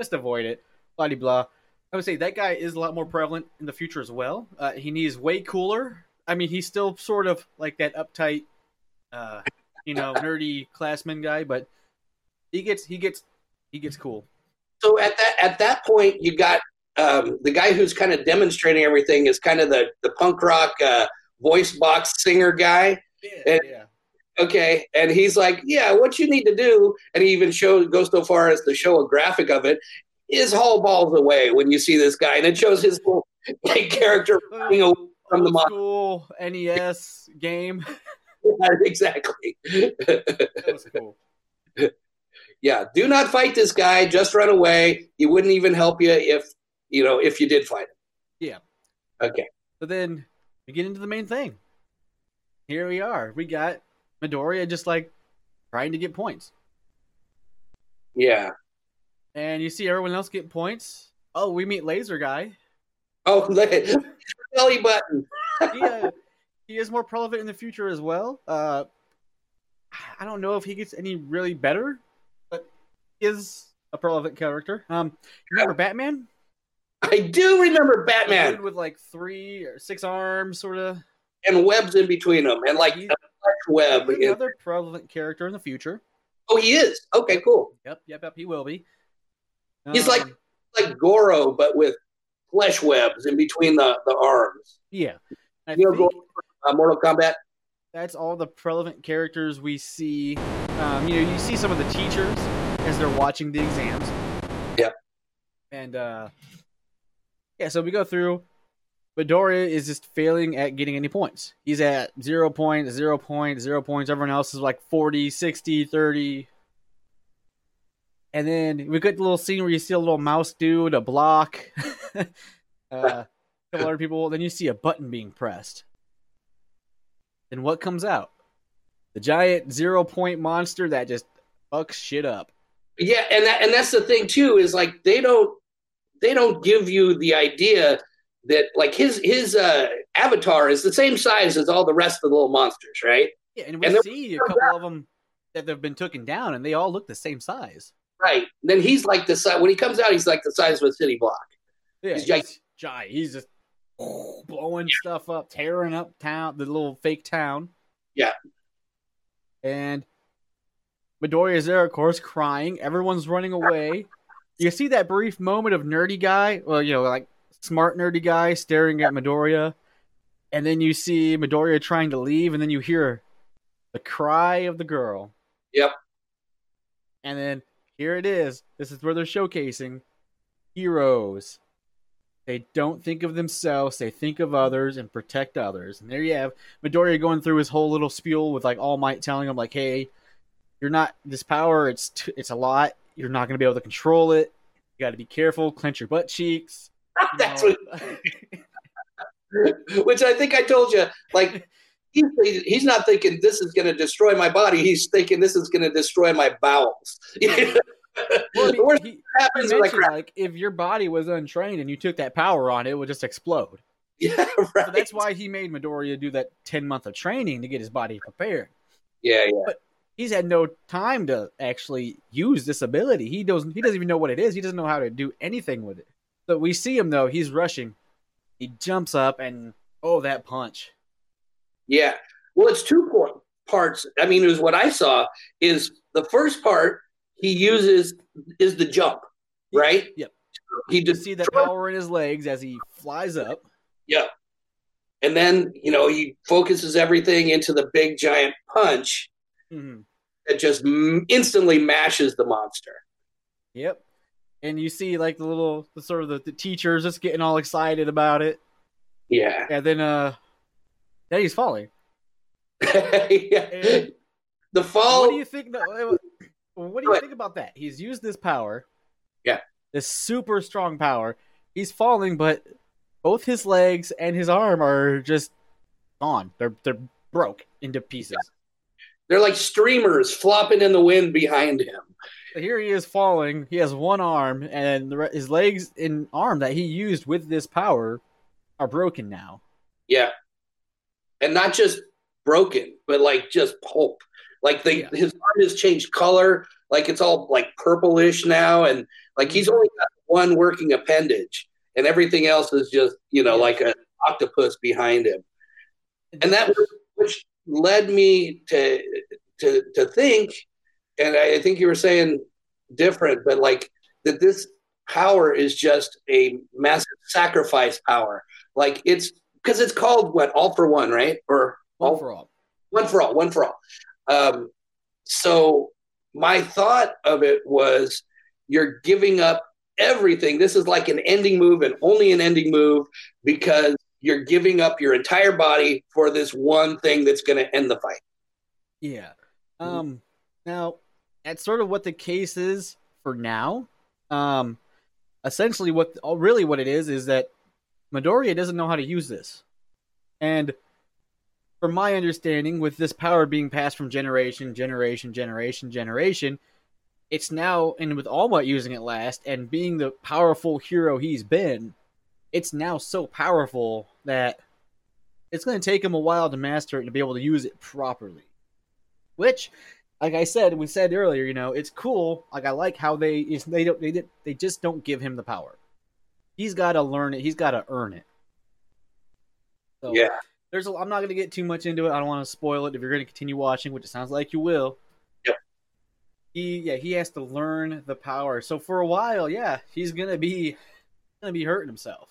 S1: Just avoid it. Blah blah. I would say that guy is a lot more prevalent in the future as well. Uh, he needs way cooler. I mean, he's still sort of like that uptight, uh, you know, nerdy classman guy, but he gets he gets he gets cool.
S2: so at that at that point you got um, the guy who's kind of demonstrating everything is kind of the the punk rock uh, voice box singer guy
S1: Yeah,
S2: And-
S1: yeah.
S2: okay and he's like yeah what you need to do and he even shows goes so far as to show a graphic of it is haul balls away when you see this guy and it shows his like, character running away from the
S1: school NES game.
S2: exactly
S1: That was cool.
S2: yeah do not fight this guy just run away he wouldn't even help you if you know if you did fight him
S1: Yeah.
S2: okay
S1: But then we get into the main thing. Here we are. We got Midoriya just like trying to get points.
S2: yeah
S1: And you see everyone else get points. Oh, we meet Laser Guy.
S2: oh belly button
S1: He, uh, he is more relevant in the future as well. Uh, I don't know if he gets any really better, but he is a relevant character. Um, remember Batman?
S2: I do remember Batman
S1: with like three or six arms, sort of.
S2: and webs in between them and like
S1: He's-
S2: a web.
S1: He's another relevant character in the future.
S2: Oh, he is. Okay, cool.
S1: Yep, yep, yep. He will be.
S2: He's like-
S1: Um,
S2: Like Goro, but with flesh webs in between the, the arms.
S1: yeah. I
S2: You know,
S1: think
S2: Uh, Mortal Kombat.
S1: that's all the relevant characters we see. Um, you know, you see some of the teachers as they're watching the exams.
S2: Yep.
S1: And uh, yeah, so we go through. Midoriya is just failing at getting any points. He's at 0 point, 0 point, 0 points. Everyone else is like 40, 60, 30. And then we get the little scene where you see a little mouse dude, a block, uh, a couple other people. Then you see a button being pressed. And what comes out? The giant zero point monster that just fucks shit up.
S2: Yeah, and that and that's the thing too is like they don't they don't give you the idea that like his his uh, avatar is the same size as all the rest of the little monsters, right?
S1: Yeah, and we
S2: And
S1: see a couple of them that have been taken down, and they all look the same size.
S2: Right. Then he's like the size when he comes out, he's like the size of a city block.
S1: Yeah,
S2: He's
S1: he's,
S2: giant.
S1: giant. He's just blowing stuff up, tearing up town, the little fake town.
S2: Yeah.
S1: And Midoriya is there, of course, crying. Everyone's running away. You see that brief moment of nerdy guy, well, you know, like smart nerdy guy staring at Midoriya. and then you see Midoriya trying to leave, and then you hear the cry of the girl.
S2: Yep.
S1: And then here it is. This is where they're showcasing heroes. They don't think of themselves, they think of others and protect others. And there you have Midoriya going through his whole little spiel with like All Might telling him like, "Hey, you're not this power. It's t- it's a lot. You're not going to be able to control it. You got to be careful. Clench your butt cheeks." You
S2: That's what, which I think I told you. Like he's, he's not thinking this is going to destroy my body. He's thinking this is going to destroy my bowels.
S1: Well,
S2: The worst
S1: he, he
S2: happens is like,
S1: like if your body was untrained and you took that power on, it would just explode.
S2: yeah, right.
S1: So that's why he made Midoriya do that ten month of training to get his body prepared.
S2: yeah, yeah, But
S1: He's had no time to actually use this ability. He doesn't. He doesn't even know what it is. He doesn't know how to do anything with it. So we see him though. He's rushing. He jumps up and oh, that punch.
S2: Yeah. Well, it's two parts. I mean, it was what I saw is the first part he uses is the jump, right?
S1: Yep.
S2: He just
S1: see the power in his legs as he flies up.
S2: Yeah. And then, you know, he focuses everything into the big giant punch
S1: Mhm.
S2: that just m- instantly mashes the monster.
S1: Yep. And you see like the little, the sort of the, the teachers just getting all excited about it.
S2: Yeah.
S1: And then uh, then he's falling.
S2: yeah. The fall.
S1: What do you think? No, uh, what do you think about that? He's used this power.
S2: Yeah.
S1: This super strong power. He's falling, but both his legs and his arm are just gone. They're they're broke into pieces.
S2: They're like streamers flopping in the wind behind him.
S1: Here he is falling. He has one arm, and the, re- his legs and arm that he used with this power are broken now.
S2: Yeah. And not just broken, but like just pulp. Like they,
S1: Yeah.
S2: his arm has changed color. Like it's all like purplish now. And like he's mm-hmm. only got one working appendage. And everything else is just, you know,
S1: Yeah.
S2: like an octopus behind him. and that was- which led me to to to think and i think you were saying different but like that this power is just a massive sacrifice power like it's because it's called what all for one right or
S1: One
S2: all
S1: for all.
S2: one for all, one for all. Um, so my thought of it was you're giving up everything. This is like an ending move and only an ending move because you're giving up your entire body for this one thing that's going to end the fight.
S1: Yeah.
S2: Mhm.
S1: Um. Now, that's sort of what the case is for now. Um. Essentially, what really what it is is that Midoriya doesn't know how to use this, and from my understanding, with this power being passed from generation, generation, generation, generation, it's now and with Might using it last and being the powerful hero he's been, it's now so powerful that it's going to take him a while to master it and to be able to use it properly. Which, like I said, we said earlier, you know, it's cool. Like I like how they they don't they they just don't give him the power. He's got to learn it. He's got to earn it. So
S2: Yeah.
S1: there's a, I'm not going to get too much into it. I don't want to spoil it. If you're going to continue watching, which it sounds like you will.
S2: Yep.
S1: He yeah he has to learn the power. So for a while, yeah, he's gonna be gonna be hurting himself.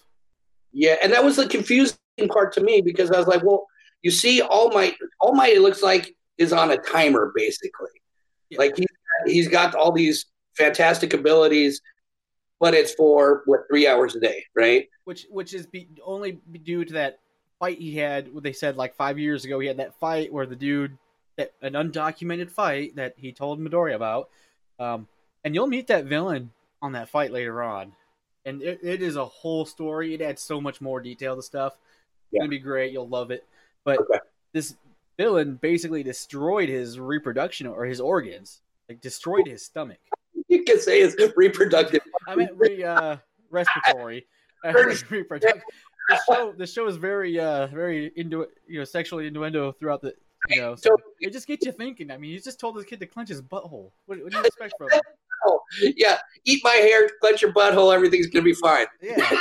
S2: Yeah. And that was the confusing part to me because I was like, well, you see, All Might All Might it looks like is on a timer basically.
S1: Yeah.
S2: Like he, he's got all these fantastic abilities, but it's for what, three hours a day, right?
S1: which which is be, only due to that fight he had. What they said like five years ago, he had that fight where the dude that an undocumented fight that he told Midori about. Um, and you'll meet that villain on that fight later on, and it, it is a whole story. It adds so much more detail to stuff. It's
S2: Yeah.
S1: gonna be great. You'll love it. But
S2: Okay.
S1: this villain basically destroyed his reproduction or his organs, like destroyed his stomach.
S2: You can say it's reproductive.
S1: I meant re, uh, respiratory. Uh. The show, the show is very, uh, very into you know, sexually innuendo throughout the, you know, so it just gets you thinking. I mean, you just told this kid to clench his butthole. What, what do you expect from him?
S2: Oh, yeah, eat my hair, clench your butthole, everything's gonna be fine.
S1: Yeah.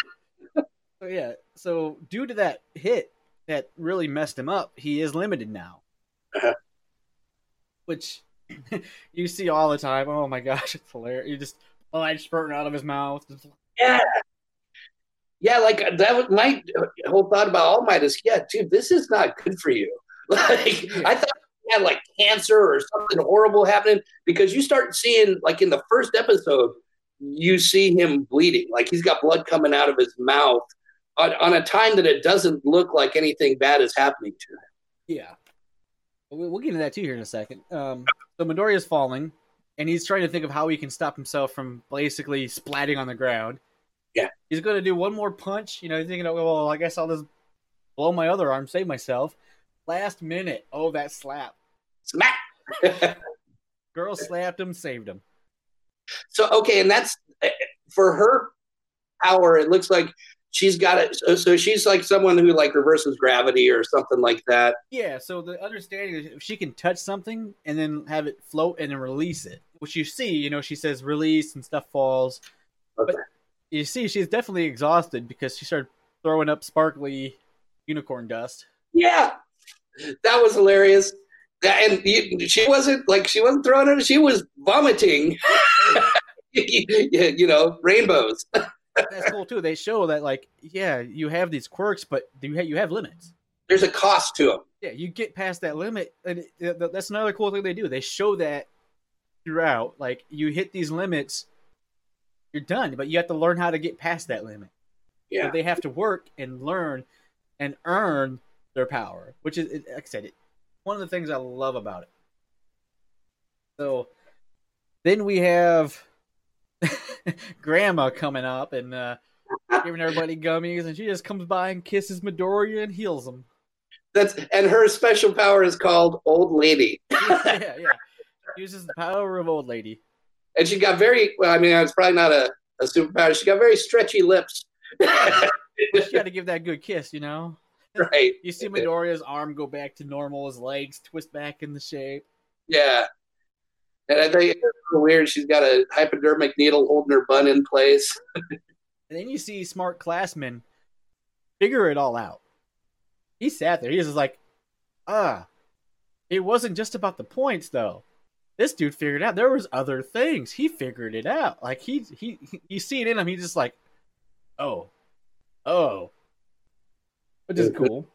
S1: So yeah. So due to that hit that really messed him up, he is limited now.
S2: Uh-huh.
S1: Which you see all the time. Oh my gosh, it's hilarious. You just blood spurting out of his mouth.
S2: Yeah, yeah, like uh, that was my whole thought about All Might is, yeah, dude, this is not good for you. Like
S1: Yeah.
S2: I thought he had like cancer or something horrible happening because you start seeing like in the first episode, you see him bleeding, like he's got blood coming out of his mouth on, on a time that it doesn't look like anything bad is happening to him.
S1: Yeah. We- We'll get into that too here in a second. Um, so Midoriya's falling, and he's trying to think of how he can stop himself from basically splatting on the ground.
S2: Yeah.
S1: He's going to do one more punch. You know, he's thinking, oh, well, I guess I'll just blow my other arm, save myself. Last minute, oh, that slap.
S2: Smack.
S1: Girl slapped him, saved him.
S2: So okay, and that's eh, for her power. It looks like she's got it. So, so she's like someone who like reverses gravity or something like that.
S1: Yeah, so the understanding is if she can touch something and then have it float and then release it, which you see, you know, she says release and stuff falls.
S2: Okay.
S1: But you see, she's definitely exhausted because she started throwing up sparkly unicorn dust.
S2: Yeah, that was hilarious. And she wasn't like she wasn't throwing it; she was vomiting. you know, rainbows.
S1: That's cool too. They show that, like, yeah, you have these quirks, but you have, you have limits.
S2: There's a cost to them.
S1: Yeah, you get past that limit, and it, that's another cool thing they do. They show that throughout. Like, you hit these limits, you're done, but you have to learn how to get past that limit.
S2: Yeah,
S1: So they have to work and learn and earn their power, which is, like I said, it, one of the things I love about it. So then we have Grandma coming up and uh, giving everybody gummies, and she just comes by and kisses Midoriya and heals him.
S2: that's and her special power is called Old Lady,
S1: yeah, yeah. Uses the power of old lady.
S2: and she got very. Well, I mean, it's probably not a, a superpower. She got very stretchy lips.
S1: You got to give that good kiss, you know.
S2: right.
S1: You see Midoriya's arm go back to normal, his legs twist back in the shape.
S2: Yeah. And I think it's weird. She's got a hypodermic needle holding her bun in place.
S1: And then you see smart classmen figure it all out. He sat there. He was just like, ah, it wasn't just about the points though. This dude figured out there was other things. He figured it out. Like he he, he you see it in him. He's just like, oh, oh, which is cool.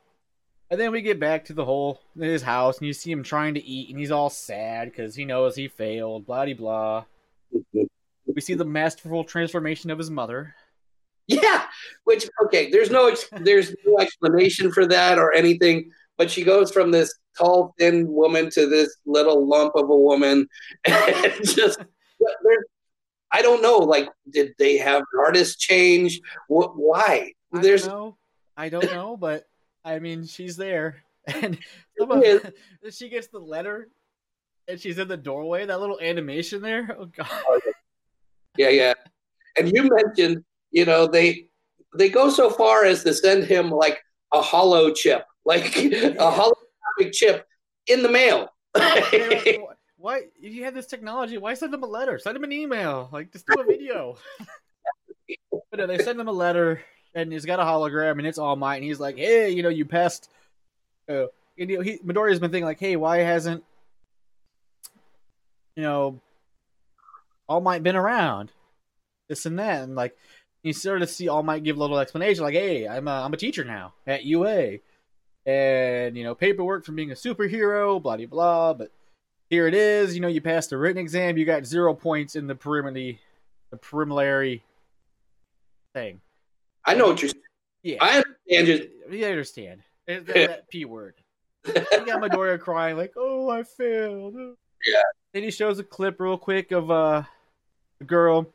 S1: And then we get back to the whole his house, and you see him trying to eat, and he's all sad because he knows he failed. Blah blah. We see the masterful transformation of his mother.
S2: Yeah. Which okay, there's no there's no explanation for that or anything. But she goes from this tall, thin woman to this little lump of a woman, and just I don't know. Like, did they have artists change? What? Why?
S1: I
S2: There's
S1: don't know. I don't know, but I mean, she's there, and she gets the letter, and she's in the doorway. That little animation there. Oh god.
S2: Oh, yeah, yeah. And you mentioned, you know, they they go so far as to send him like a hollow chip, like a holographic chip in the mail.
S1: Why, if you have this technology, why send them a letter? Send them an email. Like, just do a video. but no, they send him a letter, and he's got a hologram, and it's All Might, and he's like, "Hey, you know, you passed." Uh, and, you know, he Midoriya's been thinking like, "Hey, why hasn't you know All Might been around?" This and that, and like you sort of see All Might give a little explanation, like, "Hey, I'm a, I'm a teacher now at UA." and you know paperwork from being a superhero, blah blah blah. But here it is. You know, you passed the written exam. You got zero points in the preliminary, the preliminary thing.
S2: I know what you're. saying.
S1: Yeah,
S2: I understand. Just
S1: you understand that, that p word. You got Midoriya crying like, "Oh, I failed."
S2: Yeah.
S1: Then he shows a clip real quick of uh, a girl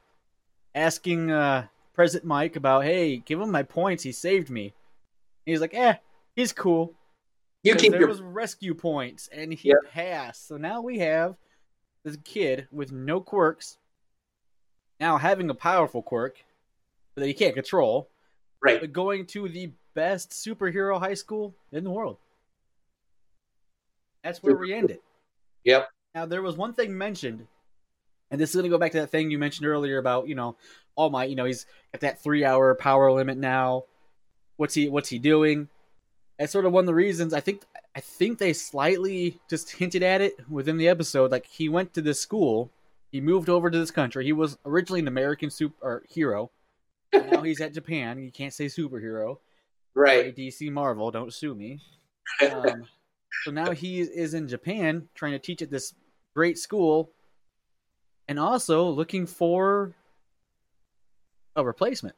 S1: asking uh, Present Mic about, "Hey, give him my points. He saved me." he's like, "Eh, he's cool."
S2: you keep
S1: there
S2: your.
S1: was rescue points, and he
S2: Yep.
S1: passed. So now we have this kid with no quirks, now having a powerful quirk that he can't control,
S2: Right.
S1: but going to the best superhero high school in the world. That's where we end it.
S2: Yep.
S1: Now there was one thing mentioned, and this is going to go back to that thing you mentioned earlier about you know oh All Might. You know he's at that three-hour power limit now. What's he What's he doing? That's sort of one of the reasons I think I think they slightly just hinted at it within the episode. Like he went to this school, he moved over to this country. He was originally an American super hero, now he's at Japan. You can't say superhero.
S2: Right.
S1: DC Marvel, don't sue me. Um, so now he is in Japan trying to teach at this great school and also looking for a replacement.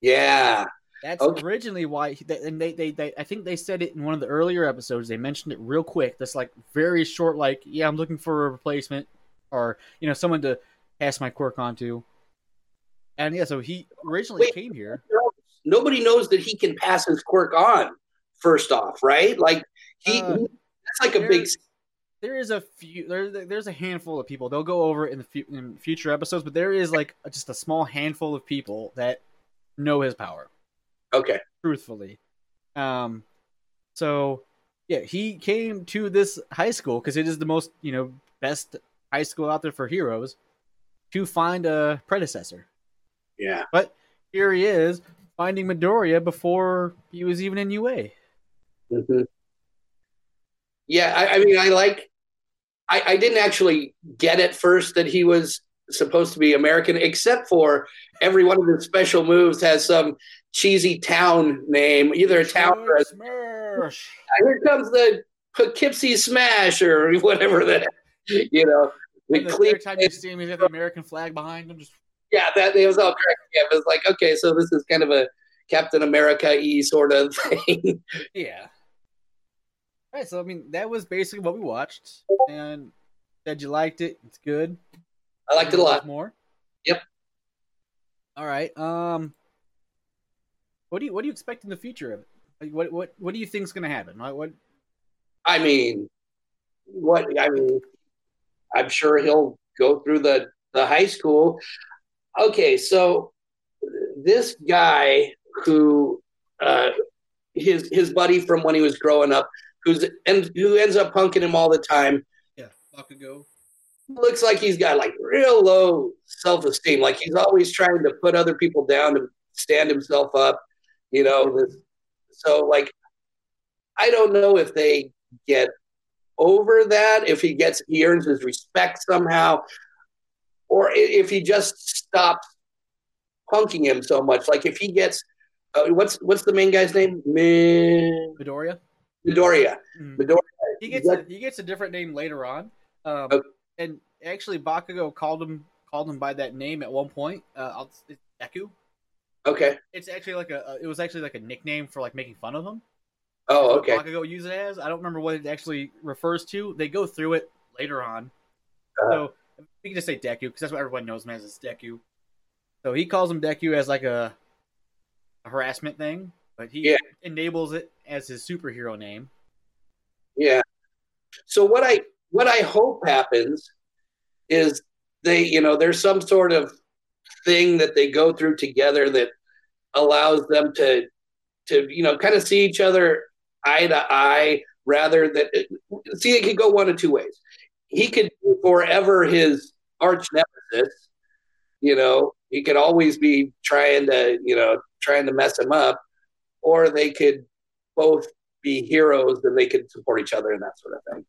S2: Yeah.
S1: That's
S2: Okay.
S1: originally why, he, and they, they, they, I think they said it in one of the earlier episodes. They mentioned it real quick. That's like very short, like, yeah, I'm looking for a replacement or, you know, someone to pass my quirk on to. And yeah, so he originally
S2: Wait.
S1: came here.
S2: Nobody knows that he can pass his quirk on. First off, right? Like he,
S1: uh,
S2: that's like a big.
S1: there is a few there, there's a handful of people they'll go over it in the fu- in future episodes but there is like just a small handful of people that know his power
S2: Okay.
S1: truthfully um so yeah he came to this high school because it is the most you know best high school out there for heroes to find a predecessor
S2: Yeah.
S1: but here he is finding midoriya before he was even in ua
S2: Mhm. Yeah, I, I mean, I like. I, I didn't actually get at first that he was supposed to be American, except for every one of his special moves has some cheesy town name, either a town or a,
S1: Smash!
S2: here comes the Poughkeepsie Smash or whatever that you know. The
S1: the time you see him, he's got the American flag behind him. Just
S2: yeah, that it was all correct. Yeah, it was like okay, so this is kind of a Captain America y sort of thing.
S1: yeah. All right, so I mean, that was basically what we watched, and said you liked it. It's good.
S2: I liked it a lot.
S1: More.
S2: Yep.
S1: All right. Um. What do you What do you expect in the future of it? Like, what What What do you think's going to happen? Like, what?
S2: I mean, what I mean, I'm sure he'll go through the the high school. Okay, so this guy who uh, his his buddy from when he was growing up, who's and who ends up punking him all the time,
S1: Yeah, Bakugo.
S2: looks like he's got like real low self esteem. Like he's always trying to put other people down to stand himself up. You know, so like I don't know if they get over that, if he gets he earns his respect somehow, or if he just stops punking him so much. Like if he gets uh, what's what's the main guy's name? Mi-
S1: Midoriya.
S2: Midoriya.
S1: Mhm.
S2: Midoriya.
S1: He gets a, he gets a different name later on. Um,
S2: Okay.
S1: and actually, Bakugo called him called him by that name at one point. Uh, it's Deku.
S2: Okay.
S1: It's actually like a, it was actually like a nickname for like making fun of him.
S2: Oh, okay.
S1: Bakugo use it as. I don't remember what it actually refers to. They go through it later on.
S2: Uh-huh.
S1: So we can just say Deku because that's what everyone knows him as is Deku. So he calls him Deku as like a, a harassment thing, but he
S2: Yeah.
S1: enables it as his superhero name.
S2: Yeah. So what I what I hope happens is they, you know, there's some sort of thing that they go through together that allows them to to, you know, kind of see each other eye to eye rather than see it could go one of two ways. He could be forever his arch nemesis, you know, he could always be trying to, you know, trying to mess him up, or they could both be heroes and they could support each other and that sort of thing.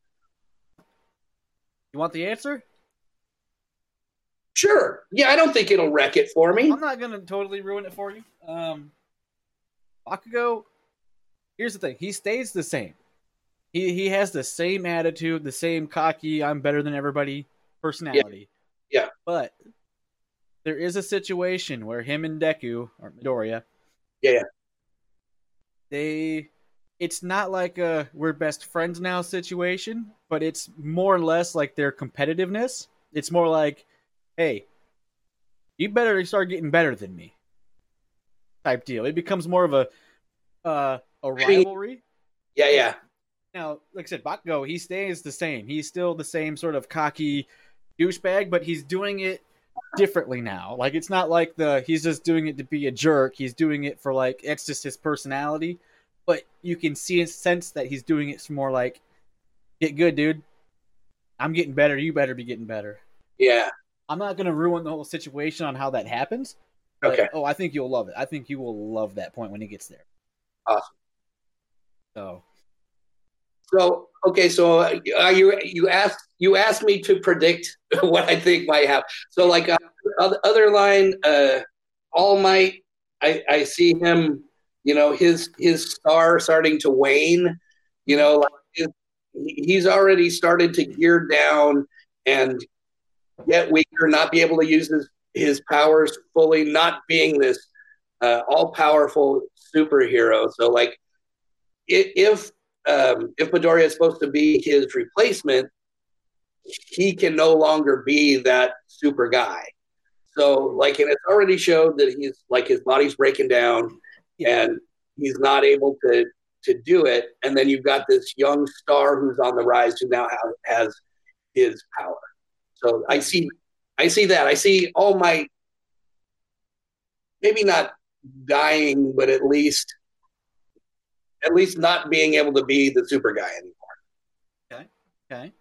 S1: You want the answer?
S2: Sure. Yeah, I don't think it'll wreck it for me.
S1: I'm not gonna totally ruin it for you. Um, Bakugo. Here's the thing: he stays the same. He he has the same attitude, the same cocky, I'm better than everybody personality.
S2: Yeah.
S1: But there is a situation where him and Deku or Midoriya.
S2: Yeah, yeah.
S1: They. It's not like a we're best friends now situation, but it's more or less like their competitiveness. It's more like, hey, you better start getting better than me type deal. It becomes more of a uh, a rivalry.
S2: Yeah, yeah.
S1: Now, like I said, Bakugo, he stays the same. He's still the same sort of cocky douchebag, but he's doing it differently now. Like it's not like the he's just doing it to be a jerk. He's doing it for like it's just his personality. But you can see and sense that he's doing it more like, get good, dude. I'm getting better. You better be getting better.
S2: Yeah.
S1: I'm not gonna ruin the whole situation on how that happens.
S2: Okay.
S1: Oh, I think you'll love it. I think you will love that point when he gets there.
S2: Awesome.
S1: So
S2: So okay, so uh, you you asked you asked me to predict what I think might happen. So like uh, other line, uh, All Might, I, I see him, you know, his his star starting to wane. You know, like his, he's already started to gear down and get weaker, not be able to use his his powers fully, not being this uh, all powerful superhero. So, like, if um, if Midoriya is supposed to be his replacement, he can no longer be that super guy. So, like, and it's already showed that he's like his body's breaking down, and he's not able to to do it. And then you've got this young star who's on the rise who now has his power. So I see, I see that. I see All Might maybe not dying, but at least, at least not being able to be the super guy anymore.
S1: Okay. Okay.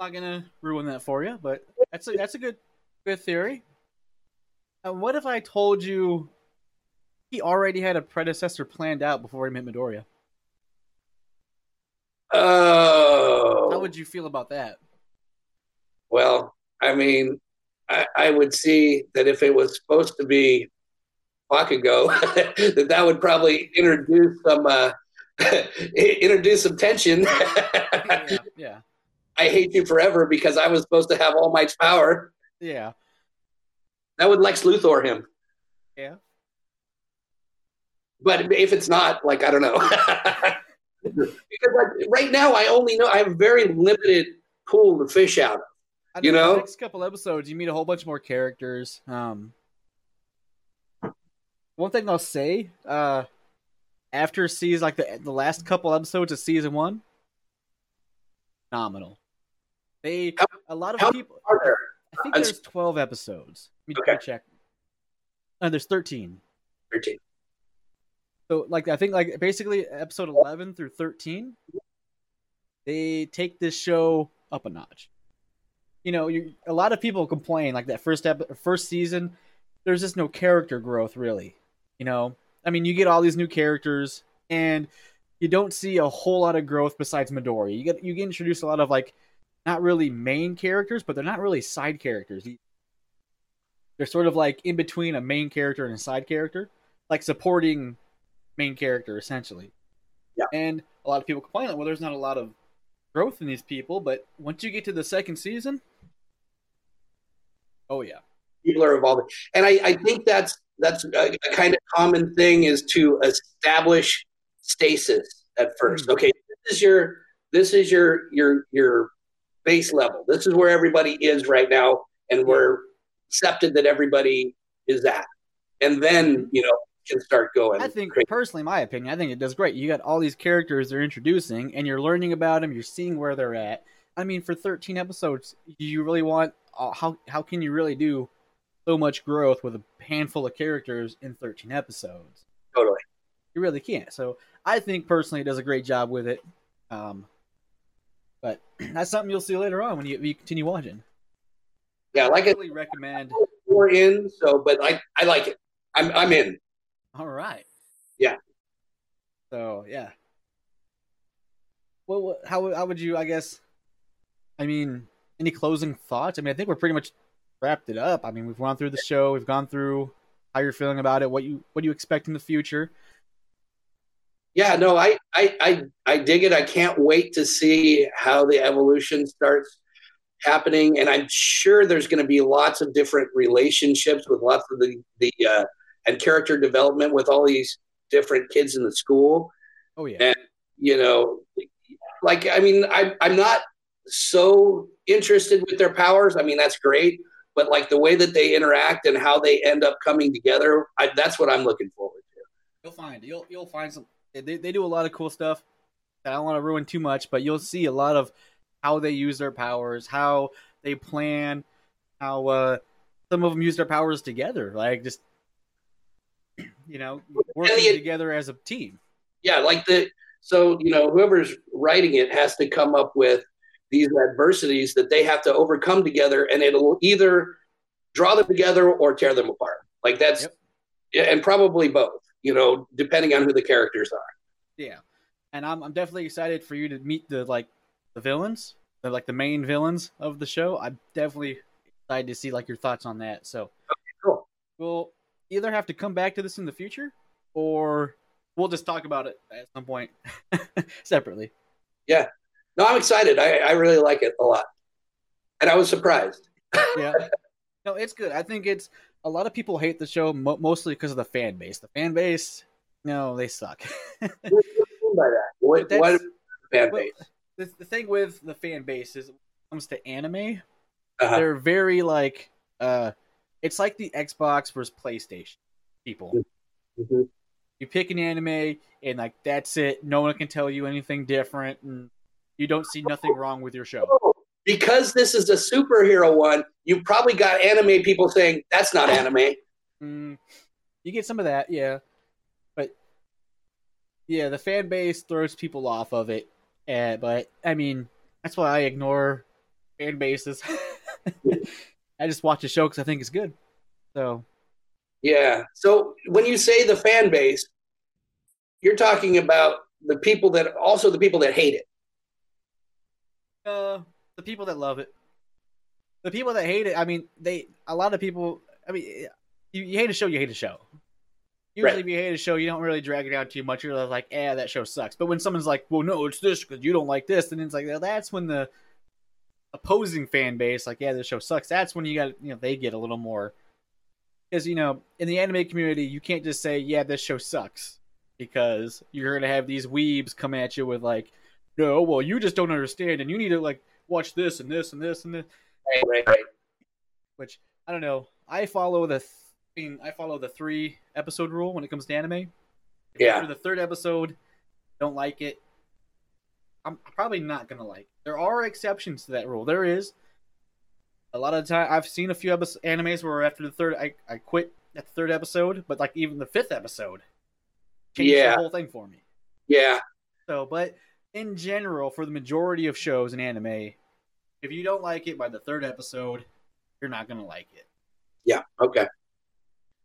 S1: Not gonna ruin that for you, but that's a that's a good good theory. Uh, what if I told you he already had a predecessor planned out before he met Midoriya?
S2: Oh,
S1: How would you feel about that?
S2: Well, I mean, I, I would see that if it was supposed to be Bakugo, that that would probably introduce some uh, introduce some tension.
S1: yeah, yeah,
S2: I hate you forever because I was supposed to have All my power.
S1: yeah,
S2: That would Lex Luthor him.
S1: yeah.
S2: But if it's not, like I don't know, because like, right now I only know I have a very limited pool to fish out of. You
S1: know, next couple episodes, you meet a whole bunch more characters. Um, one thing I'll say, uh, after season like the the last couple episodes of season one, phenomenal. They a lot of
S2: how
S1: people.
S2: Are there?
S1: I think there's twelve episodes. Let me
S2: Okay.
S1: check. Uh, there's thirteen.
S2: 13.
S1: So like I think like basically episode eleven through thirteen, they take this show up a notch. You know, you, a lot of people complain like that first ep- first season. There's just no character growth really. You know, I mean, you get all these new characters, and you don't see a whole lot of growth besides Midori. You get you get introduced a lot of like not really main characters, but they're not really side characters. They're sort of like in between a main character and a side character, like supporting main character essentially.
S2: Yeah.
S1: And a lot of people complain that well, there's not a lot of growth in these people, but once you get to the second season, oh yeah,
S2: people are evolving and i, I think that's that's a, a kind of common thing is to establish stasis at first
S1: Mhm.
S2: okay this is your this is your your your base level this is where everybody is right now and we're accepted that everybody is at and then you know can start going
S1: I think
S2: crazy.
S1: personally, my opinion, I think it does great. You got all these characters they're introducing, and you're learning about them. You're seeing where they're at. I mean, for 13 episodes, you really want uh, how how can you really do so much growth with a handful of characters in 13 episodes?
S2: totally
S1: You really can't. So I think personally, it does a great job with it. Um, but that's something you'll see later on when you, you continue watching.
S2: yeah like
S1: I really recommend.
S2: we're in so but i i like it i'm i'm in
S1: All right.
S2: Yeah.
S1: So yeah. Well, what, how how would you? I guess. I mean, any closing thoughts? I mean, I think we're pretty much wrapped it up. I mean, we've gone through the show. We've gone through how you're feeling about it. What you what do you expect in the future?
S2: yeah no I, I i i dig it i can't wait to see how the evolution starts happening and i'm sure there's going to be lots of different relationships with lots of the the uh, and character development with all these different kids in the school
S1: Oh yeah.
S2: And- you know like i mean I, i'm not so interested with their powers i mean that's great but like the way that they interact and how they end up coming together I, that's what i'm looking forward to
S1: You'll find you'll you'll find some. They they do a lot of cool stuff. that I don't want to ruin too much, but you'll see a lot of how they use their powers, how they plan, how uh, some of them use their powers together, like just you know working
S2: the-
S1: together as a team.
S2: yeah like the so you know whoever's writing it has to come up with these adversities that they have to overcome together and it'll either draw them together or tear them apart like that's
S1: Yep.
S2: and probably both you know depending on who the characters are
S1: Yeah, and I'm I'm definitely excited for you to meet the like the villains, the like the main villains of the show. I'm definitely excited to see like your thoughts on that. So
S2: Cool.
S1: we'll either have to come back to this in the future, or we'll just talk about it at some point separately.
S2: No, I'm excited. I, I really like it a lot, and I was surprised.
S1: Yeah, no, it's good. I think it's a lot of people hate the show mo- mostly because of the fan base. The fan base, no, they suck.
S2: What do you mean by that? What, what fan base?
S1: the, the thing with the fan base is when it comes to anime,
S2: Uh-huh.
S1: they're very like uh it's like the Xbox versus PlayStation people.
S2: Mhm.
S1: You pick an anime and like that's it. No one can tell you anything different and you don't see nothing wrong with your show.
S2: Oh, Because this is a superhero one, you probably got anime people saying that's not anime.
S1: Mm, you get some of that, yeah. But yeah, the fan base throws people off of it. Uh, but I mean, that's why I ignore fan bases. I just watch the show because I think it's good. So
S2: Yeah. So when you say the fan base, you're talking about the people that also the people that hate it.
S1: Uh, the people that love it, the people that hate it. I mean, they a lot of people. I mean, you, you hate a show, you hate a show. Usually,
S2: Right.
S1: if you hate a show, you don't really drag it out too much. You're like, "eh, that show sucks." But when someone's like, "Well, no, it's this because you don't like this," then it's like, well, that's when the opposing fan base, like, "Yeah, this show sucks." That's when you got, you know, they get a little more because you know, in the anime community, you can't just say, "Yeah, this show sucks," because you're gonna have these weebs come at you with like, "No, well, you just don't understand, and you need to like watch this and this and this and this."
S2: Right, right, right.
S1: which I don't know. I follow the th- I mean, I follow the three episode rule when it comes to anime. If
S2: Yeah.
S1: After the third episode, don't like it. I'm probably not gonna like. It. There are exceptions to that rule. There is. A lot of the time, I've seen a few episodes, animes where after the third, I, I quit at the third episode, but like even the fifth episode, changed
S2: Yeah.
S1: the whole thing for me.
S2: Yeah.
S1: So, but in general, for the majority of shows in anime, if you don't like it by the third episode, you're not gonna like it.
S2: Yeah. Okay.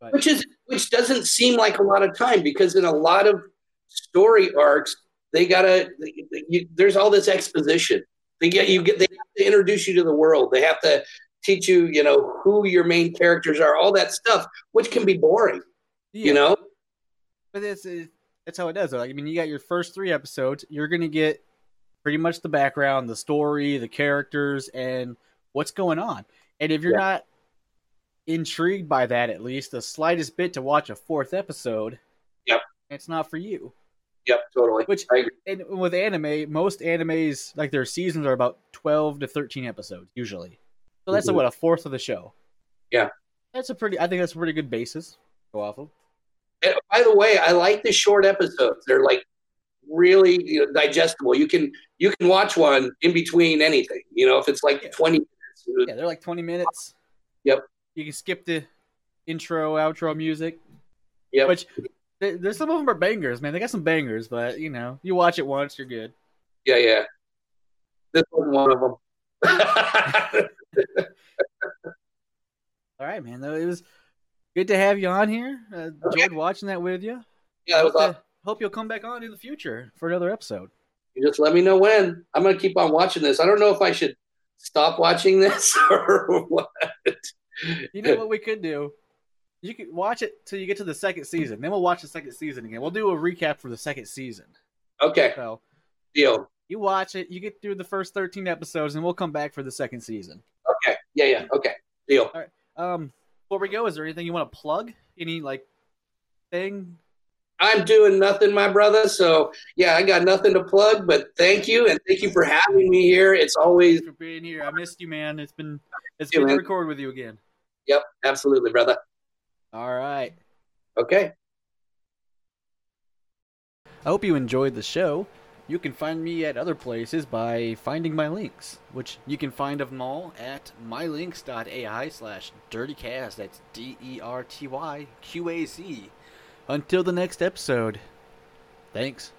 S1: But
S2: Which is which doesn't seem like a lot of time because in a lot of story arcs they gotta you, there's all this exposition. They get you get they have to introduce you to the world. They have to teach you you know who your main characters are. All that stuff, which can be boring.
S1: Yeah,
S2: You know.
S1: but it's it, that's how it does. Though. Like, I mean, you got your first three episodes. You're gonna get pretty much the background, the story, the characters, and what's going on. And if you're
S2: Yeah.
S1: not intrigued by that, at least the slightest bit to watch a fourth episode,
S2: Yep.
S1: it's not for you.
S2: Yep. Totally.
S1: Which
S2: I agree.
S1: and with anime, most animes like their seasons are about twelve to thirteen episodes usually. So that's
S2: Mhm.
S1: what a fourth of the show.
S2: Yeah.
S1: that's a pretty. I think that's a pretty good basis. to Go off of.
S2: And by the way, I like the short episodes. They're like really you know, digestible. You can you can watch one in between anything. You know, if it's like
S1: Yeah.
S2: twenty minutes.
S1: Yeah, they're like 20 minutes.
S2: Yep.
S1: You can skip the intro, outro music.
S2: Yep.
S1: Which there's some of them are bangers, man. They got some bangers, but you know, you watch it once, you're good.
S2: Yeah, yeah. This was one of them.
S1: All right, man. Though it was good to have you on here. Uh, enjoyed watching that with you.
S2: yeah,
S1: hope,
S2: awesome.
S1: to- hope you'll come back on in the future for another episode.
S2: You just let me know when. I'm gonna keep on watching this. I don't know if I should stop watching this or what.
S1: You know what we could do? You could watch it till you get to the second season. Then we'll watch the second season again. We'll do a recap for the second season.
S2: Okay,
S1: So
S2: deal.
S1: you watch it, you get through the first 13 episodes, and we'll come back for the second season.
S2: Okay, yeah, yeah. Okay, deal. All right.
S1: Um, before we go, is there anything you want to plug? Any like thing?
S2: I'm doing nothing, my brother. So yeah, I got nothing to plug. But thank you, and thank you for having me here. It's always
S1: for being here. I missed you, man. It's been it's good to record with you again.
S2: yep, absolutely, brother.
S1: All right.
S2: Okay.
S1: I hope you enjoyed the show. You can find me at other places by finding my links, which you can find of them all at mylinks.ai slash dertyqaz. That's D E R T Y Q A Z. Until the next episode. Thanks.